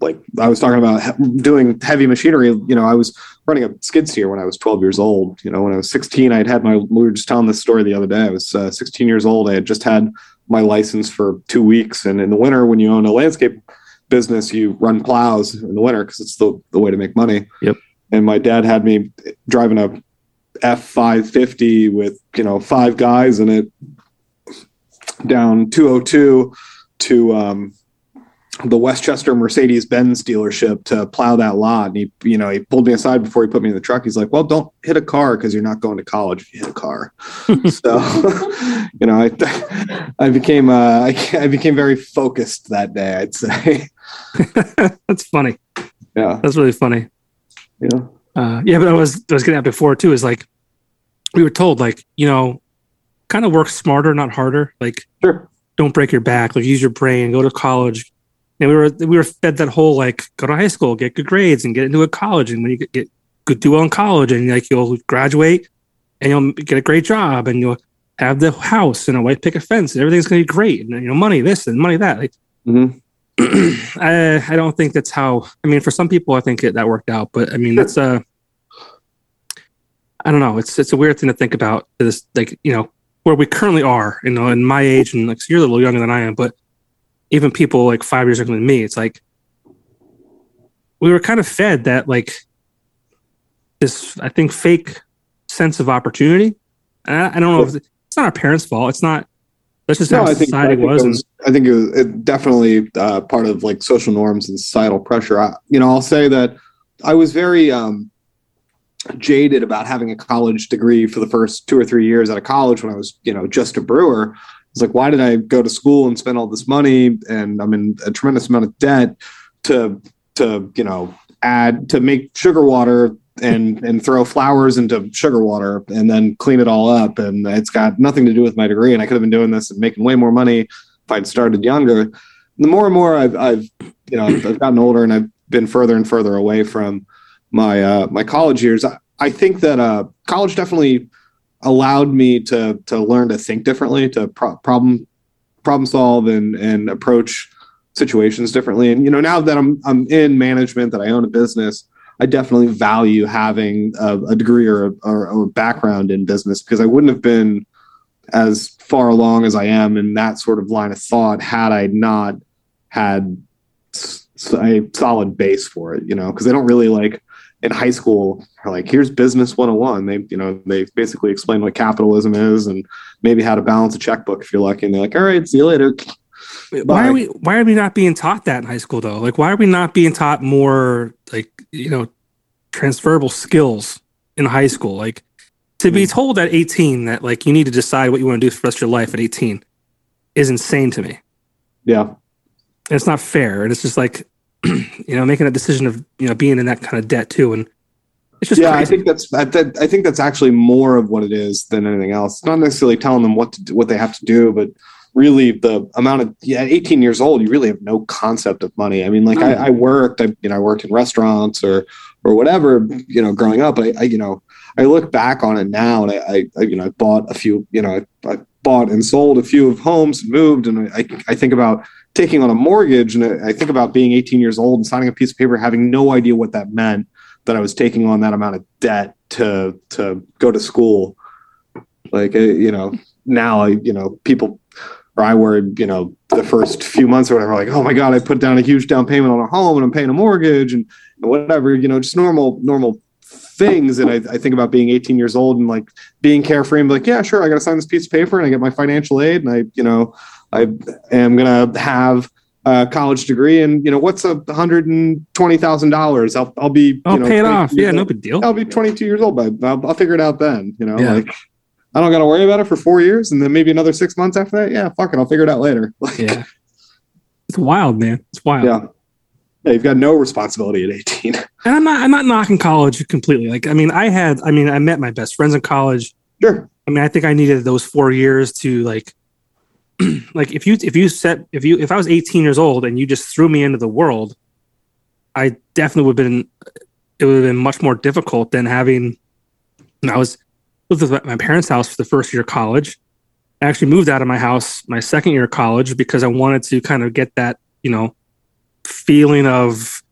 like I was talking about he- doing heavy machinery. You know, I was running a skid steer when I was 12 years old. You know, when I was 16, I'd had my. We were just telling this story the other day. I was uh, 16 years old. I had just had my license for two weeks, and in the winter, when you own a landscape business, you run plows in the winter because it's the the way to make money. Yep. And my dad had me driving a F five fifty with you know five guys in it down 202 to um, the West Chester Mercedes Benz dealership to plow that lot. And he, you know, he pulled me aside before he put me in the truck. He's like, "Well, don't hit a car because you're not going to college if you hit a car." so, you know, I, I became, uh, I, I became very focused that day. I'd say, That's funny. yeah, That's really funny. yeah, Uh, yeah, but I was I was getting at before too. Is like we were told like you know, kind of work smarter, not harder. Like sure, don't break your back. Like use your brain. Go to college. And we were we were fed that whole like go to high school, get good grades, and get into a college. And when you get, get good, do well in college, and like you'll graduate, and you'll get a great job, and you'll have the house and a white picket fence, and everything's gonna be great. And you know, money this and money that. Like Mhm. I, I don't think that's how. I mean, for some people, I think it, that worked out, but I mean, that's a. I don't know. It's it's a weird thing to think about. This like you know where we currently are. You know, in my age, and like so you're a little younger than I am, but even people like five years younger than me, it's like we were kind of fed that like this. I think fake sense of opportunity. And I, I don't know if it's not our parents' fault. It's not. That's just how I think, society I think was. it was. I think it was it definitely uh, part of like social norms and societal pressure. I, you know, I'll say that I was very um, jaded about having a college degree for the first two or three years out of college when I was, you know, just a brewer. It's like, why did I go to school and spend all this money and I'm in a tremendous amount of debt to to you know add to make sugar water and and throw flowers into sugar water and then clean it all up and it's got nothing to do with my degree and I could have been doing this and making way more money if I'd started younger. The more and more I've, I've you know I've gotten older and I've been further and further away from my uh, my college years. I, I think that uh, college definitely allowed me to to learn to think differently, to pro- problem problem solve and and approach situations differently. And you know, now that I'm I'm in management, that I own a business, I definitely value having a, a degree or a, or a background in business because I wouldn't have been as far along as I am in that sort of line of thought had I not had a solid base for it. You know, because they don't really like in high school are like here's business 101 they you know they basically explain what capitalism is and maybe how to balance a checkbook if you're lucky and they're like all right see you later. Why are we why are we not being taught that in high school though? Like why are we not being taught more like you know transferable skills in high school? Like to be hmm. told at 18 that like you need to decide what you want to do for the rest of your life at 18 is insane to me. Yeah. And it's not fair and it's just like you know making a decision of you know being in that kind of debt too. And it's just yeah i think that's I, that, I think that's actually more of what it is than anything else. It's not necessarily telling them what to do, what they have to do but really the amount of yeah at 18 years old you really have no concept of money. I mean like No. I, I worked i you know i worked in restaurants or or whatever you know growing up. I, I you know i look back on it now and I, I, I you know i bought a few you know I, I bought and sold a few of homes moved and i i think about taking on a mortgage and I think about being 18 years old and signing a piece of paper having no idea what that meant that I was taking on that amount of debt to to go to school. Like uh, you know, now I you know people or I were you know the first few months or whatever like oh my god I put down a huge down payment on a home and I'm paying a mortgage and, and whatever you know just normal normal things and I, I think about being 18 years old and like being carefree and be like yeah sure I got to sign this piece of paper and I get my financial aid and I you know I am gonna have a college degree and you know what's a hundred and twenty thousand dollars I'll I'll be i'll you oh, know, pay it 22 off yeah no old. big deal I'll be 22 years old, but I'll, I'll figure it out then. You know, Yeah. like I don't got to worry about it for four years, and then maybe another six months after that. Yeah, fuck it, I'll figure it out later. Like, yeah it's wild man it's wild yeah, yeah. You've got no responsibility at 18. and i'm not i'm not knocking college completely like i mean i had i mean i met my best friends in college sure. I mean, I think I needed those four years to like, like if you if you set if you if I was 18 years old and you just threw me into the world, I definitely would have been it would have been much more difficult than having. I was lived at my parents' house for the first year of college. I actually moved out of my house my second year of college because I wanted to kind of get that you know feeling of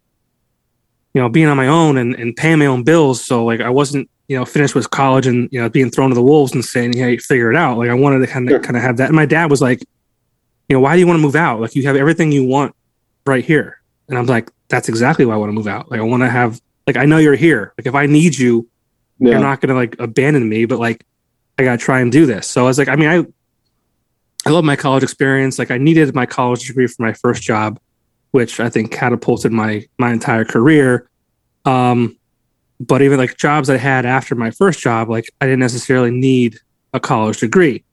you know being on my own and, and paying my own bills. So like I wasn't you know finished with college and you know being thrown to the wolves and saying hey figure it out. Like I wanted to kind of Sure. kind of have that. And my dad was like, you know why do you want to move out? Like you have everything you want right here. And I'm like that's exactly why I want to move out. Like I want to have like I know you're here. Like if I need you, Yeah. you're not gonna like abandon me, but like I gotta try and do this. So I was like, I mean, I I love my college experience. Like I needed my college degree for my first job, which I think catapulted my my entire career. Um, but even like jobs I had after my first job, like I didn't necessarily need a college degree.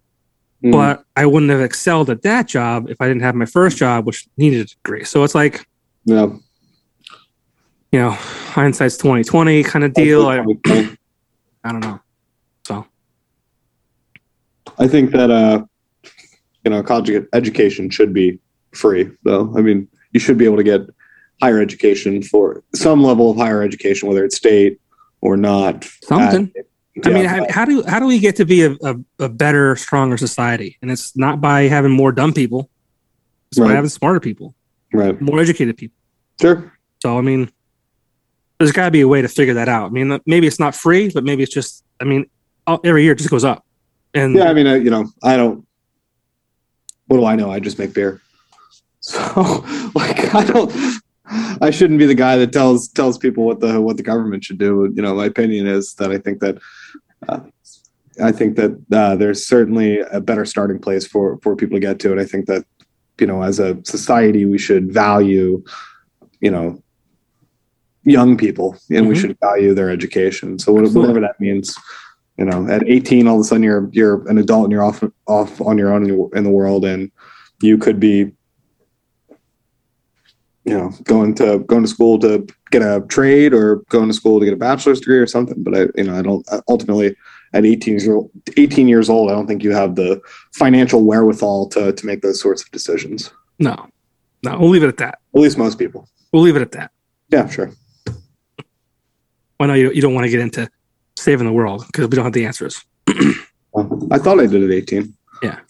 Mm. But I wouldn't have excelled at that job if I didn't have my first job, which needed a degree. So it's like, yeah. you know, hindsight's twenty twenty kind of deal. I, I, I don't know. So I think that uh, you know, college education should be free, though. I mean, you should be able to get higher education for some level of higher education, whether it's state or not. something. Uh, I mean, yeah, how, how do how do we get to be a, a, a better, stronger society? And it's not by having more dumb people; it's by having smarter people, right. more educated people. Sure. So, I mean, there's got to be a way to figure that out. I mean, maybe it's not free, but maybe it's just. I mean, all- every year it just goes up. And Yeah, I mean, uh, you know, I don't. What do I know? I just make beer. So, like, I don't. I shouldn't be the guy that tells tells people what the what the government should do. You know, my opinion is that I think that. Uh, I think that uh, there's certainly a better starting place for for people to get to, and I think that you know, as a society, we should value, you know, young people, and we Mhm. should value their education. So Absolutely. whatever that means, you know, at 18, all of a sudden you're you're an adult and you're off off on your own in the world, and you could be, you know, going to going to school to get a trade or going to school to get a bachelor's degree or something. But I, you know, I don't uh, ultimately at 18 years old, 18 years old, I don't think you have the financial wherewithal to to make those sorts of decisions. no, no, we'll leave it at that. At least most people. We'll leave it at that. Yeah, sure. I know you, you don't want to get into saving the world because we don't have the answers. Well, I thought I did at 18. yeah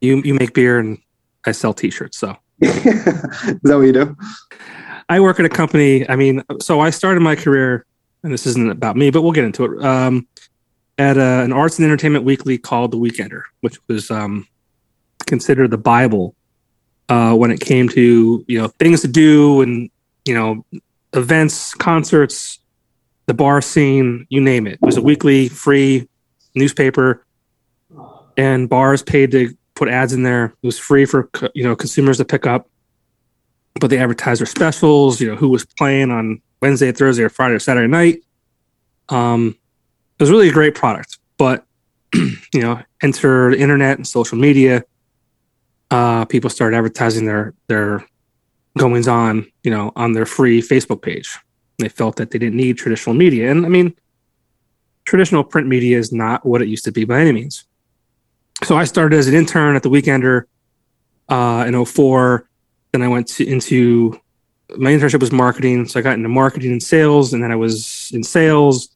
You you make beer and I sell T-shirts. So Is that what you do? I work at a company. I mean, so I started my career, and this isn't about me, but we'll get into it. Um, at a, an arts and entertainment weekly called The Weekender, which was um, considered the Bible uh, when it came to you know things to do and you know events, concerts, the bar scene, you name it. It was a weekly free newspaper, and bars paid to put ads in there. It was free for you know consumers to pick up but they advertised their specials, you know, who was playing on Wednesday, Thursday, or Friday, or Saturday night. Um, it was really a great product, but you know, enter the internet and social media. Uh, people started advertising their their goings on, you know, on their free Facebook page. They felt that they didn't need traditional media, and I mean, traditional print media is not what it used to be by any means. So I started as an intern at the Weekender uh, in 04 then I went to, into my internship was marketing, so I got into marketing and sales, and then I was in sales,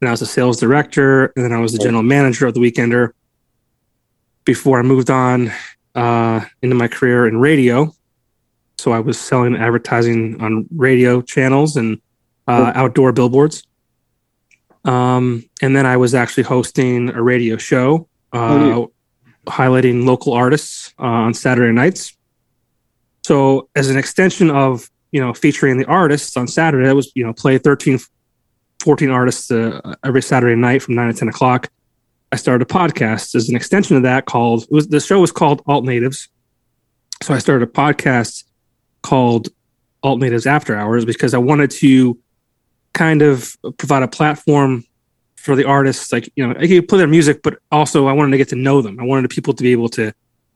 and I was a sales director, and then I was the general manager of the Weekender. Before I moved on uh, into my career in radio, so I was selling advertising on radio channels and uh, outdoor billboards. Um, and then I was actually hosting a radio show, uh, highlighting local artists uh, on Saturday nights. So as an extension of, you know, featuring the artists on Saturday, that was, you know, play 13, 14 artists uh, every Saturday night from nine to 10 o'clock. I started a podcast as an extension of that called, was, the show was called Alt Natives. So I started a podcast called Alt Natives After Hours because I wanted to kind of provide a platform for the artists. Like, you know, I could play their music, but also I wanted to get to know them. I wanted people to be able to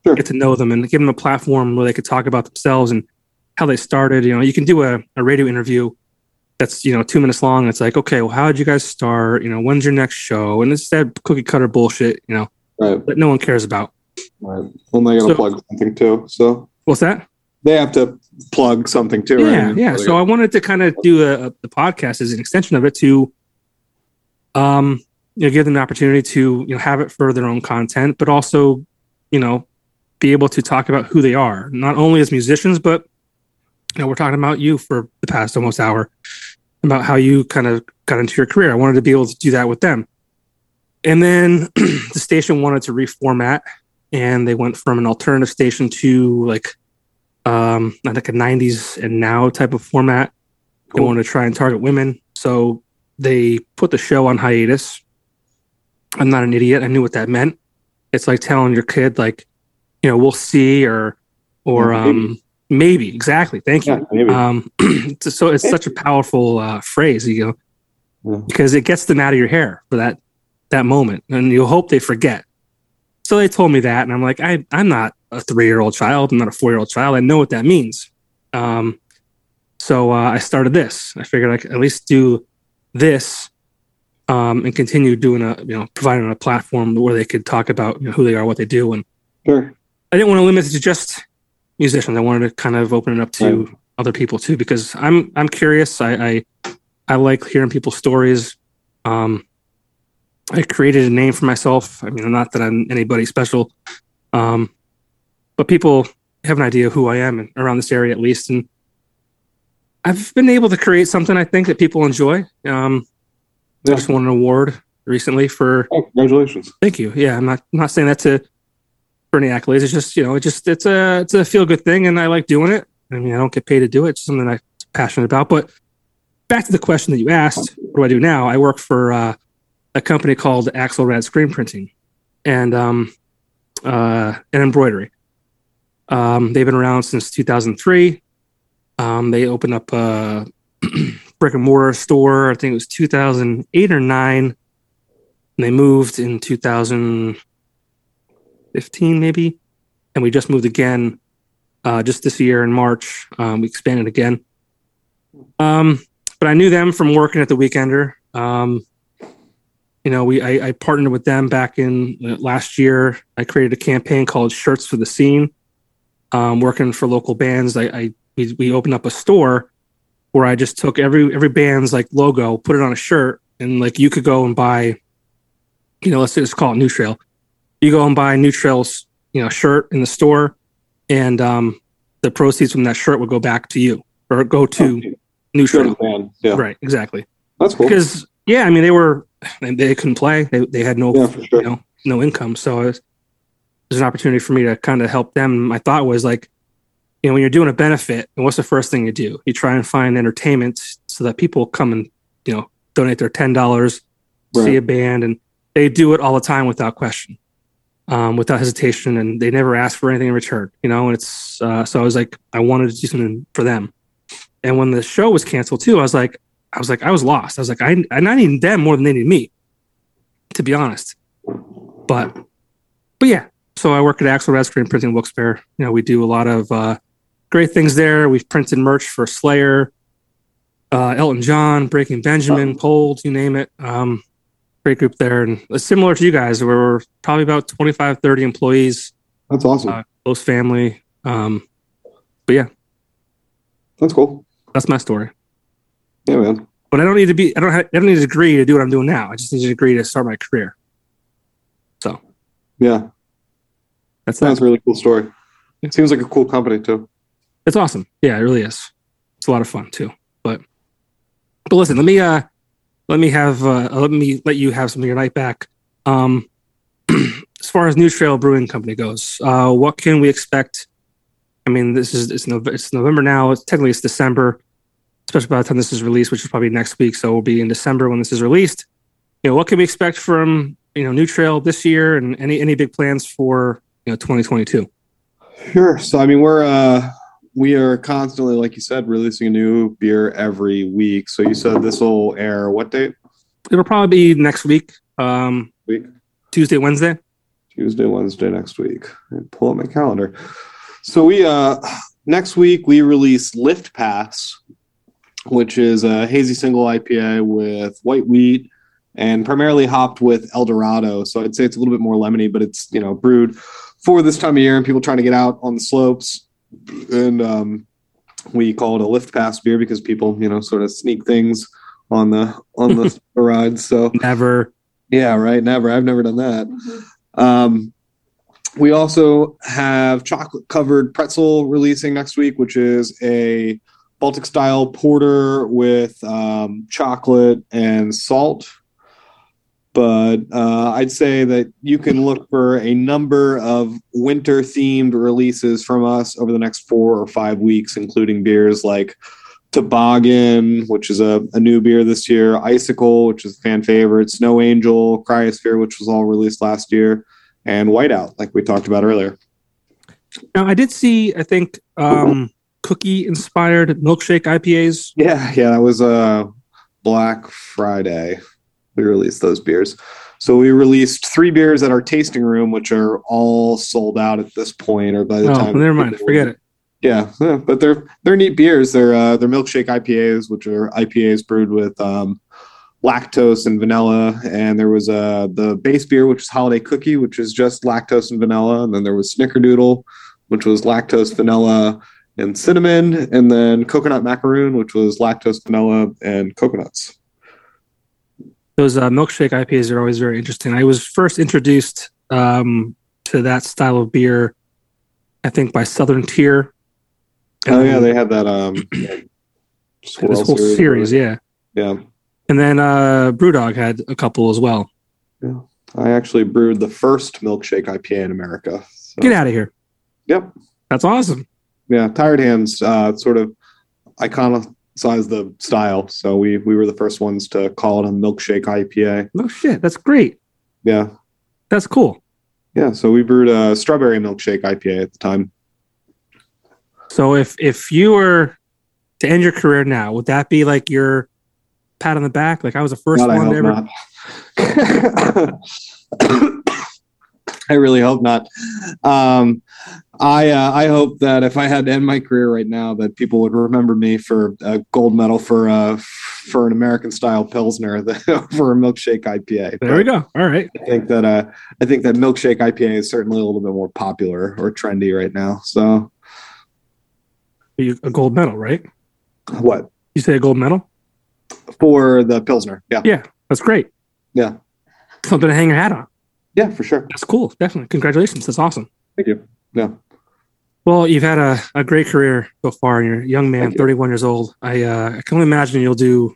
Sure. get to know them and give them a platform where they could talk about themselves and how they started. You know, you can do a, a radio interview that's, you know, two minutes long. And it's like, okay, well, how did you guys start? You know, when's your next show? And it's that cookie cutter bullshit, you know, Right. that no one cares about. Right. Well, they got to So- plug something too. So What's that? they have to plug something too. yeah, right? yeah. So I wanted to kind of do a, a, the podcast as an extension of it to, um, you know, give them the opportunity to you know have it for their own content, but also, you know, be able to talk about who they are, not only as musicians, but you know, we're talking about you for the past almost hour about how you kind of got into your career. I wanted to be able to do that with them. And then the station wanted to reformat and they went from an alternative station to like um like a 90s and now type of format. They wanted to try and target women. So they put the show on hiatus. I'm not an idiot. I knew what that meant. It's like telling your kid like, you know, we'll see or or maybe. um maybe exactly. Thank you Yeah, um so it's such a powerful uh phrase you know Yeah. because it gets them out of your hair for that that moment and you'll hope they forget so they told me that and i'm like i i'm not a three-year-old child i'm not a four-year-old child i know what that means um so uh, i started this i figured i could at least do this um and continue doing a you know providing a platform where they could talk about you know, who they are what they do and sure. I didn't want to limit it to just musicians. I wanted to kind of open it up to Right. other people too, because I'm I'm curious. I I, I like hearing people's stories. Um, I created a name for myself. I mean, not that I'm anybody special, um, but people have an idea of who I am and around this area at least, and I've been able to create something I think that people enjoy. Um, I just won an award recently for Oh, congratulations. Thank you. Yeah, I'm not I'm not saying that to for any accolades. It's just you know, it just it's a it's a feel good thing, and I like doing it. I mean, I don't get paid to do it. It's something I'm passionate about. But back to the question that you asked, what do I do now? I work for uh, a company called Axelrad Screen Printing, and um, uh, and embroidery. Um, they've been around since 2003. Um, they opened up a brick and mortar store. I think it was 2008 or nine. And they moved in 2015, maybe. And we just moved again uh, just this year in March. Um, we expanded again. Um, but I knew them from working at the Weekender. Um, you know, we I, I partnered with them back in uh, last year. I created a campaign called Shirts for the Scene. Um, working for local bands, I, I we, we opened up a store where I just took every every band's like logo, put it on a shirt, and like you could go and buy you know, let's just call it New Trail. You go and buy New Trail's, you know, shirt in the store, and um, the proceeds from that shirt would go back to you or go to New Sure. Trail. Yeah. Right, exactly. That's cool. Because yeah, I mean, they were they they couldn't play. They they had no Yeah, sure. you know no income, so it was, there's an opportunity for me to kind of help them. My thought was like, know, when you're doing a benefit, and what's the first thing you do? You try and find entertainment so that people come and you know donate their ten dollars, see a band, and they do it all the time without question, um, without hesitation, and they never ask for anything in return. You know, and it's uh, so I was like, I wanted to do something for them. And when the show was canceled too, I was like, I was like, I was lost. I was like, I and I need them more than they need me, to be honest. But but yeah, so I work at Axelrad Screen Printing Wilkes-Barre. You know, we do a lot of uh, great things there. We've printed merch for Slayer, uh, Elton John, Breaking Benjamin, Cold, you name it. Um, great group there, and it's similar to you guys. where We're probably about 25, 30 employees, That's awesome. Uh, close family. Um, but yeah. That's cool. that's my story. Yeah, man. But I don't need to be. I don't. Have, I don't need a degree to do what I'm doing now. I just need a degree to start my career. So Yeah. that's That's that. a really cool story. It seems like a cool company too. It's awesome. Yeah, it really is. It's a lot of fun too. But but listen, let me uh let me have uh let me let you have some of your night back. Um as far as New Trail Brewing Company goes, uh what can we expect? I mean, this is it's November, it's November now. It's technically it's December, especially by the time this is released, which is probably next week. So we'll be in December when this is released. You know, what can we expect from you know New Trail this year, and any any big plans for you know 2022? Sure. So I mean, we're uh we are constantly, like you said, releasing a new beer every week. So you said this will air what date? It'll probably be next week, um, Week. Tuesday, Wednesday. Tuesday, Wednesday next week. I pull up my calendar. So we uh next week we release Lift Pass, which is a hazy single IPA with white wheat and primarily hopped with El Dorado. So I'd say it's a little bit more lemony, but it's you know brewed for this time of year and people trying to get out on the slopes. And um, we call it a Lift Pass beer because people you know sort of sneak things on the on the rides. So Never. yeah, right. Never. I've never done that. Um, We also have chocolate covered pretzel releasing next week, which is a Baltic style porter with um, chocolate and salt. But uh, I'd say that you can look for a number of winter themed releases from us over the next four or five weeks, including beers like Toboggan, which is a, a new beer this year, Icicle, which is a fan favorite, Snow Angel, Cryosphere, which was all released last year, and Whiteout, like we talked about earlier. Now, I did see, I think, um, cookie inspired milkshake IPAs. Yeah, yeah, that was uh, Black Friday. We released those beers. So we released three beers at our tasting room, which are all sold out at this point, or by the Oh, time. never mind. Forget it. Yeah, yeah, but they're they're neat beers. They're uh, they're milkshake IPAs, which are IPAs brewed with um, lactose and vanilla. And there was uh, the base beer, which is Holiday Cookie, which is just lactose and vanilla. And then there was Snickerdoodle, which was lactose, vanilla, and cinnamon. And then Coconut Macaroon, which was lactose, vanilla, and coconuts. Those uh, milkshake IPAs are always very interesting. I was first introduced um, to that style of beer, I think, by Southern Tier. Oh yeah, Um, they had that um this whole series, yeah. Yeah. And then uh, Brewdog had a couple as well. Yeah, I actually brewed the first milkshake IPA in America. So, Get out of here. Yep. That's awesome. Yeah, Tired Hands uh, sort of iconicized the style. So we we were the first ones to call it a milkshake IPA. No shit. That's great. Yeah. That's cool. Yeah. So we brewed a strawberry milkshake IPA at the time. So if if you were to end your career now, would that be like your pat on the back? Like I was the first God, one ever. I really hope not. Um, I uh, I hope that if I had to end my career right now, that people would remember me for a gold medal for uh, for an American style pilsner for a milkshake IPA. There we go. All right. I think that uh, I think that milkshake IPA is certainly a little bit more popular or trendy right now. So A gold medal, right? what You say a gold medal? for the pilsner? Yeah, Yeah, that's great. yeah, Something to hang your hat on. Yeah, for sure. That's cool. Definitely. Congratulations. That's awesome. Thank you. Yeah, Well, you've had a, a great career so far, you're a young man, Thank you. 31 years old. I uh, I can only imagine you'll do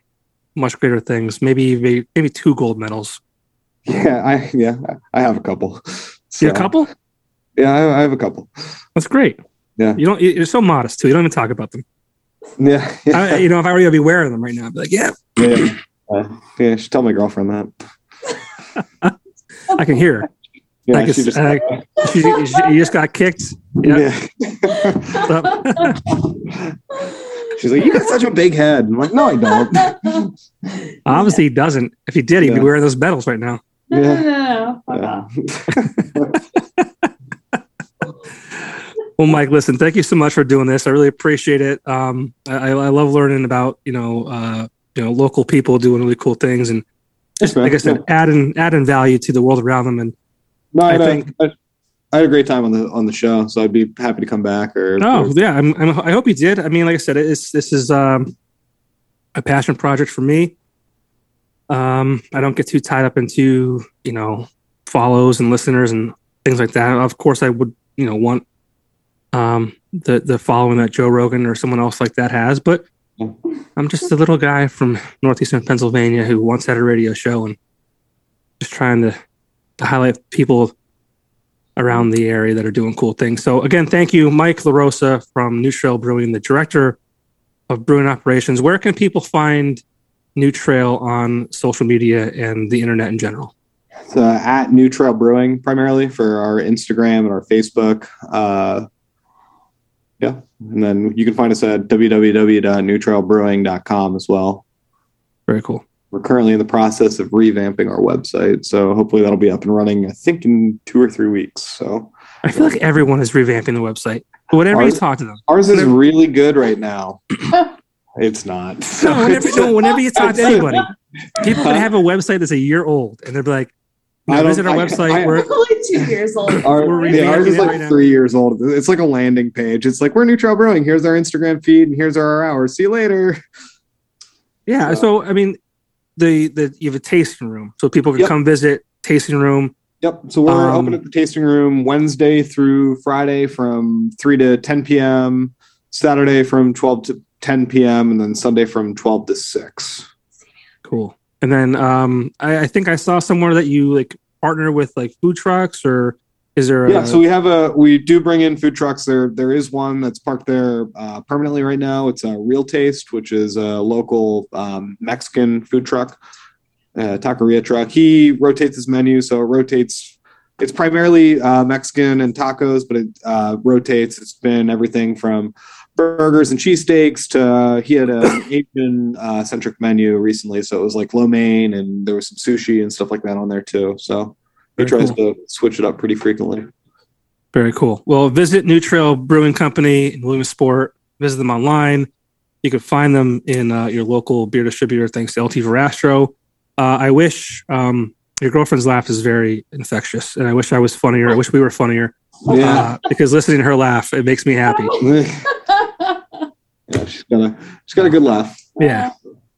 much greater things. Maybe maybe, maybe two gold medals. yeah, I yeah, I have a couple. You a couple? Yeah, I, I have a couple. That's great. Yeah. You don't. You're so modest too. You don't even talk about them. Yeah, yeah, I, you know, if I were you, I'd be wearing them right now. I'd be like, yeah, yeah. Uh, yeah, I should tell my girlfriend that. I can hear. Yeah, I can, she just, uh, she, she- you just got kicked. Yeah. yeah. She's like, "You got such a big head." I'm like, "No, I don't." Obviously, he doesn't. If he did, he'd be wearing those medals right now. No, no, Yeah. no, no. Fuck Well, Mike, listen, thank you so much for doing this. I really appreciate it. Um, I, I love learning about you know uh, you know local people doing really cool things, and Thanks, man. like I said, adding adding value to the world around them. And No, I, I think- I, I had a great time on the on the show, so I'd be happy to come back. Or oh or- yeah, I'm, I'm, I hope you did. I mean, like I said, it's this is um, a passion project for me. Um, I don't get too tied up into you know follows and listeners and things like that. Of course, I would you know want um, the the following that Joe Rogan or someone else like that has, but I'm just a little guy from northeastern Pennsylvania who once had a radio show and just trying to, to highlight people around the area that are doing cool things. So again, thank you, Mike LaRosa from New Trail Brewing, the director of brewing operations. Where can people find New Trail on social media and the internet in general? Uh, at New Trail Brewing primarily for our Instagram and our Facebook. Uh, yeah, and then you can find us at www.newtrailbrewing.com as well. Very cool. We're currently in the process of revamping our website, so hopefully that'll be up and running. I think in two or three weeks. So I feel like everyone is revamping the website. Whenever you talk to them, ours is really good right now. it's not. no, whenever, no, whenever you talk to anybody, people can have a website that's a year old, and they're like, no, don't- "Visit our I- website." I- we're, Only two years old. Our, We're yeah, ours is like right now. three years old. It's like a landing page. It's like we're New Trail Brewing. Here's our Instagram feed, and here's our hours. See you later. Yeah. So- So I mean, the the you have a tasting room, so people can Yep. come visit tasting room. Yep. So we're Um, open at the tasting room Wednesday through Friday from 3 to 10 p.m., Saturday from 12 to 10 p.m., and then Sunday from 12 to 6. Cool. And then um, I, I think I saw somewhere that you like partner with like food trucks, or is there? Yeah, a, so we have a we do bring in food trucks. There there is one that's parked there uh, permanently right now. It's a Real Taste, which is a local um, Mexican food truck, uh, taqueria truck. He rotates his menu, so it rotates. It's primarily uh, Mexican and tacos, but it uh, rotates. It's been everything from burgers and cheesesteaks to uh, he had an Asian uh, centric menu recently, so it was like lo mein and there was some sushi and stuff like that on there too. So he Very tries cool. to switch it up pretty frequently. Very cool. Well, visit New Trail Brewing Company in Williamsport. Visit them online. You can find them in uh, your local beer distributor. Thanks to LT Verrastro. Uh, I wish um, your girlfriend's laugh is very infectious, and I wish I was funnier. I wish we were funnier Yeah. uh, because listening to her laugh it makes me happy. yeah, she's got a she's got a good laugh. Yeah,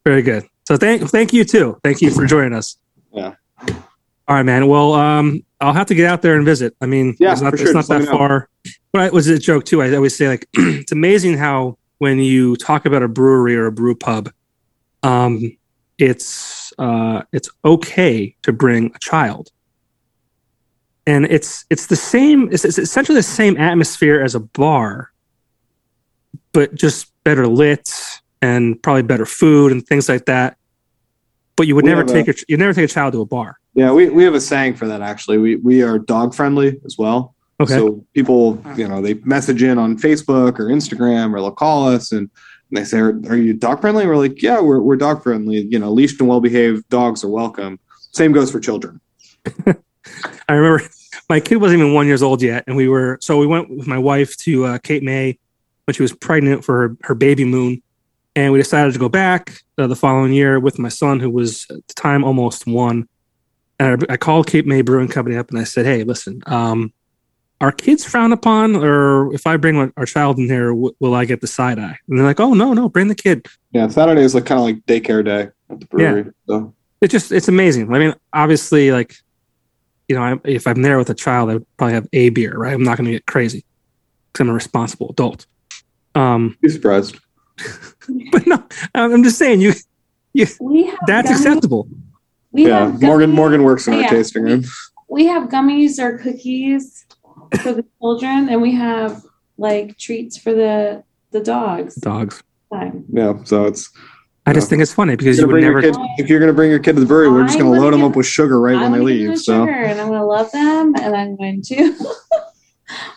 very good. So thank thank you too. Thank you for joining us. Yeah. All right, man. Well, um, I'll have to get out there and visit. I mean, Yeah, it's not, for it's not that far. But I was a joke too. I always say like it's amazing how when you talk about a brewery or a brew pub, um, it's uh, it's okay to bring a child, and it's it's the same. It's, it's essentially the same atmosphere as a bar, but just better lit and probably better food and things like that. But you would We never take a, you never take a child to a bar. Yeah, we, we have a saying for that actually. We we are dog friendly as well. Okay. So people, you know, they message in on Facebook or Instagram or they'll call us and, and they say, are, are you dog friendly? We're like, yeah, we're, we're dog friendly. You know, leashed and well behaved dogs are welcome. Same goes for children. I remember my kid wasn't even one years old yet, and we were so we went with my wife to uh, Cape May when she was pregnant for her, her baby moon, and we decided to go back uh, the following year with my son, who was at the time almost one. And I, I called Cape May Brewing Company up and I said, "Hey, listen, um, are kids frowned upon, or if I bring our child in here, w- will I get the side eye?" And they're like, "Oh no, no, bring the kid." Yeah, Saturday is like kind of like daycare day at the brewery. So It's just it's amazing. I mean, obviously, like you know, I, if I'm there with a child, I would probably have a beer, right? I'm not going to get crazy because I'm a responsible adult. Um, be surprised. but no, I'm just saying you. we have That's gummies- acceptable. We yeah, have Morgan Morgan works in our Yeah. tasting room. We have gummies or cookies for the children, and we have like treats for the the dogs. Dogs. Time. Yeah, so it's I just Yeah. think it's funny because you're would never. kid, if you're gonna bring your kid to the brewery, we're just gonna load them up with sugar right when I'm they gonna give them leave. So sugar, and I'm gonna love them, and I'm going to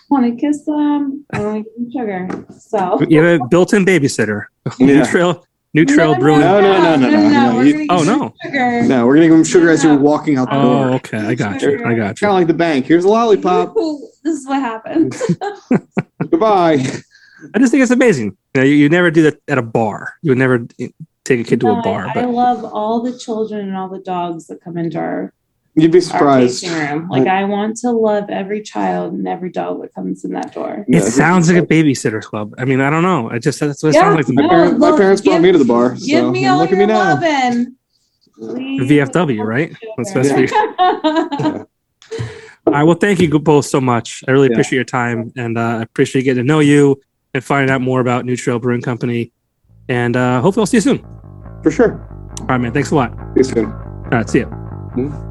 want to kiss them. I want to give them sugar. So You have a built-in babysitter. New Yeah. Trail, New Trail no, Brewing. No, no, no, no, no, no, we're you- gonna Oh, give them no. Sugar. no, we're gonna give them sugar as you're walking out the Oh, door. okay. I got you. I got you. Kind of like the bank. Here's a lollipop. This is what happens. Goodbye. I just think it's amazing. You, know, you, you never do that at a bar. You would never eh, take a kid to a bar. I, I love all the children and all the dogs that come into our, You'd be our surprised. tasting room. Like I want to love every child and every dog that comes in that door. it Yeah, sounds like a babysitter club. I mean, I don't know. I just that's what it sounds like to me. My, parent, my look, parents brought give- me to the bar. Give so me all look at your me now. loving. VFW, right? That's best for you. Yeah. All right. Well, thank you both so much. I really Yeah. appreciate your time, and uh, I appreciate getting to know you and finding out more about New Trail Brewing Company. And uh, hopefully, I'll see you soon. For sure. All right, man. Thanks a lot. See you soon. All right. See you. Mhm.